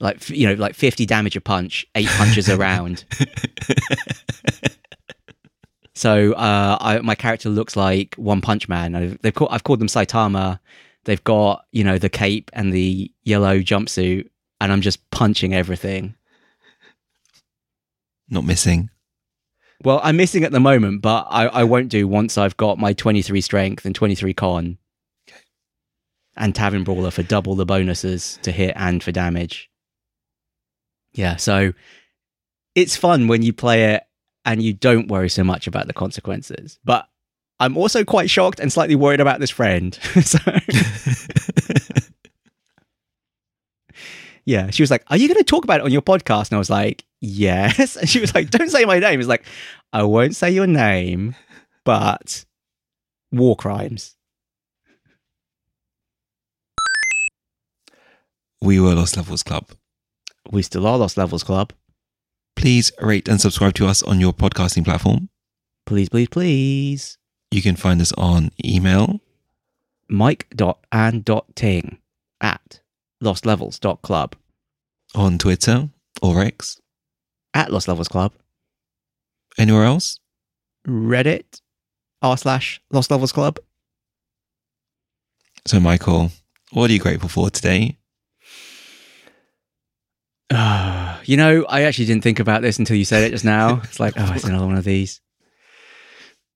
Like you know, like 50 damage a punch, eight punches around. So uh, I, my character looks like One Punch Man. I've, they've called, I've called them Saitama. They've got you know the cape and the yellow jumpsuit, and I'm just punching everything. Not missing. Well, I'm missing at the moment, but I, I won't do once I've got my 23 strength and 23 con. And Tavern Brawler for double the bonuses to hit and for damage. Yeah, so it's fun when you play it and you don't worry so much about the consequences. But I'm also quite shocked and slightly worried about this friend. so yeah, she was like, "Are you going to talk about it on your podcast?" And I was like, "Yes." And she was like, "Don't say my name." It's like, "I won't say your name, but war crimes." We were Lost Levels Club. We still are Lost Levels Club. Please rate and subscribe to us on your podcasting platform. Please, please, please. You can find us on email, Mike.and.ting at lostlevels.club. on Twitter or X, At Lost Levels Club. anywhere else. Reddit r slash Lost Levels Club. So, Michael, what are you grateful for today? you know, I actually didn't think about this until you said it just now. It's like, oh, it's another one of these.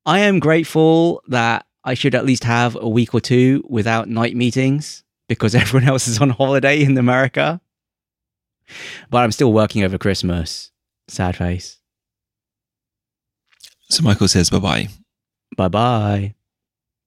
I am grateful that I should at least have a week or two without night meetings because everyone else is on holiday in America. But I'm still working over Christmas. Sad face. So, Michael says bye bye. Bye bye.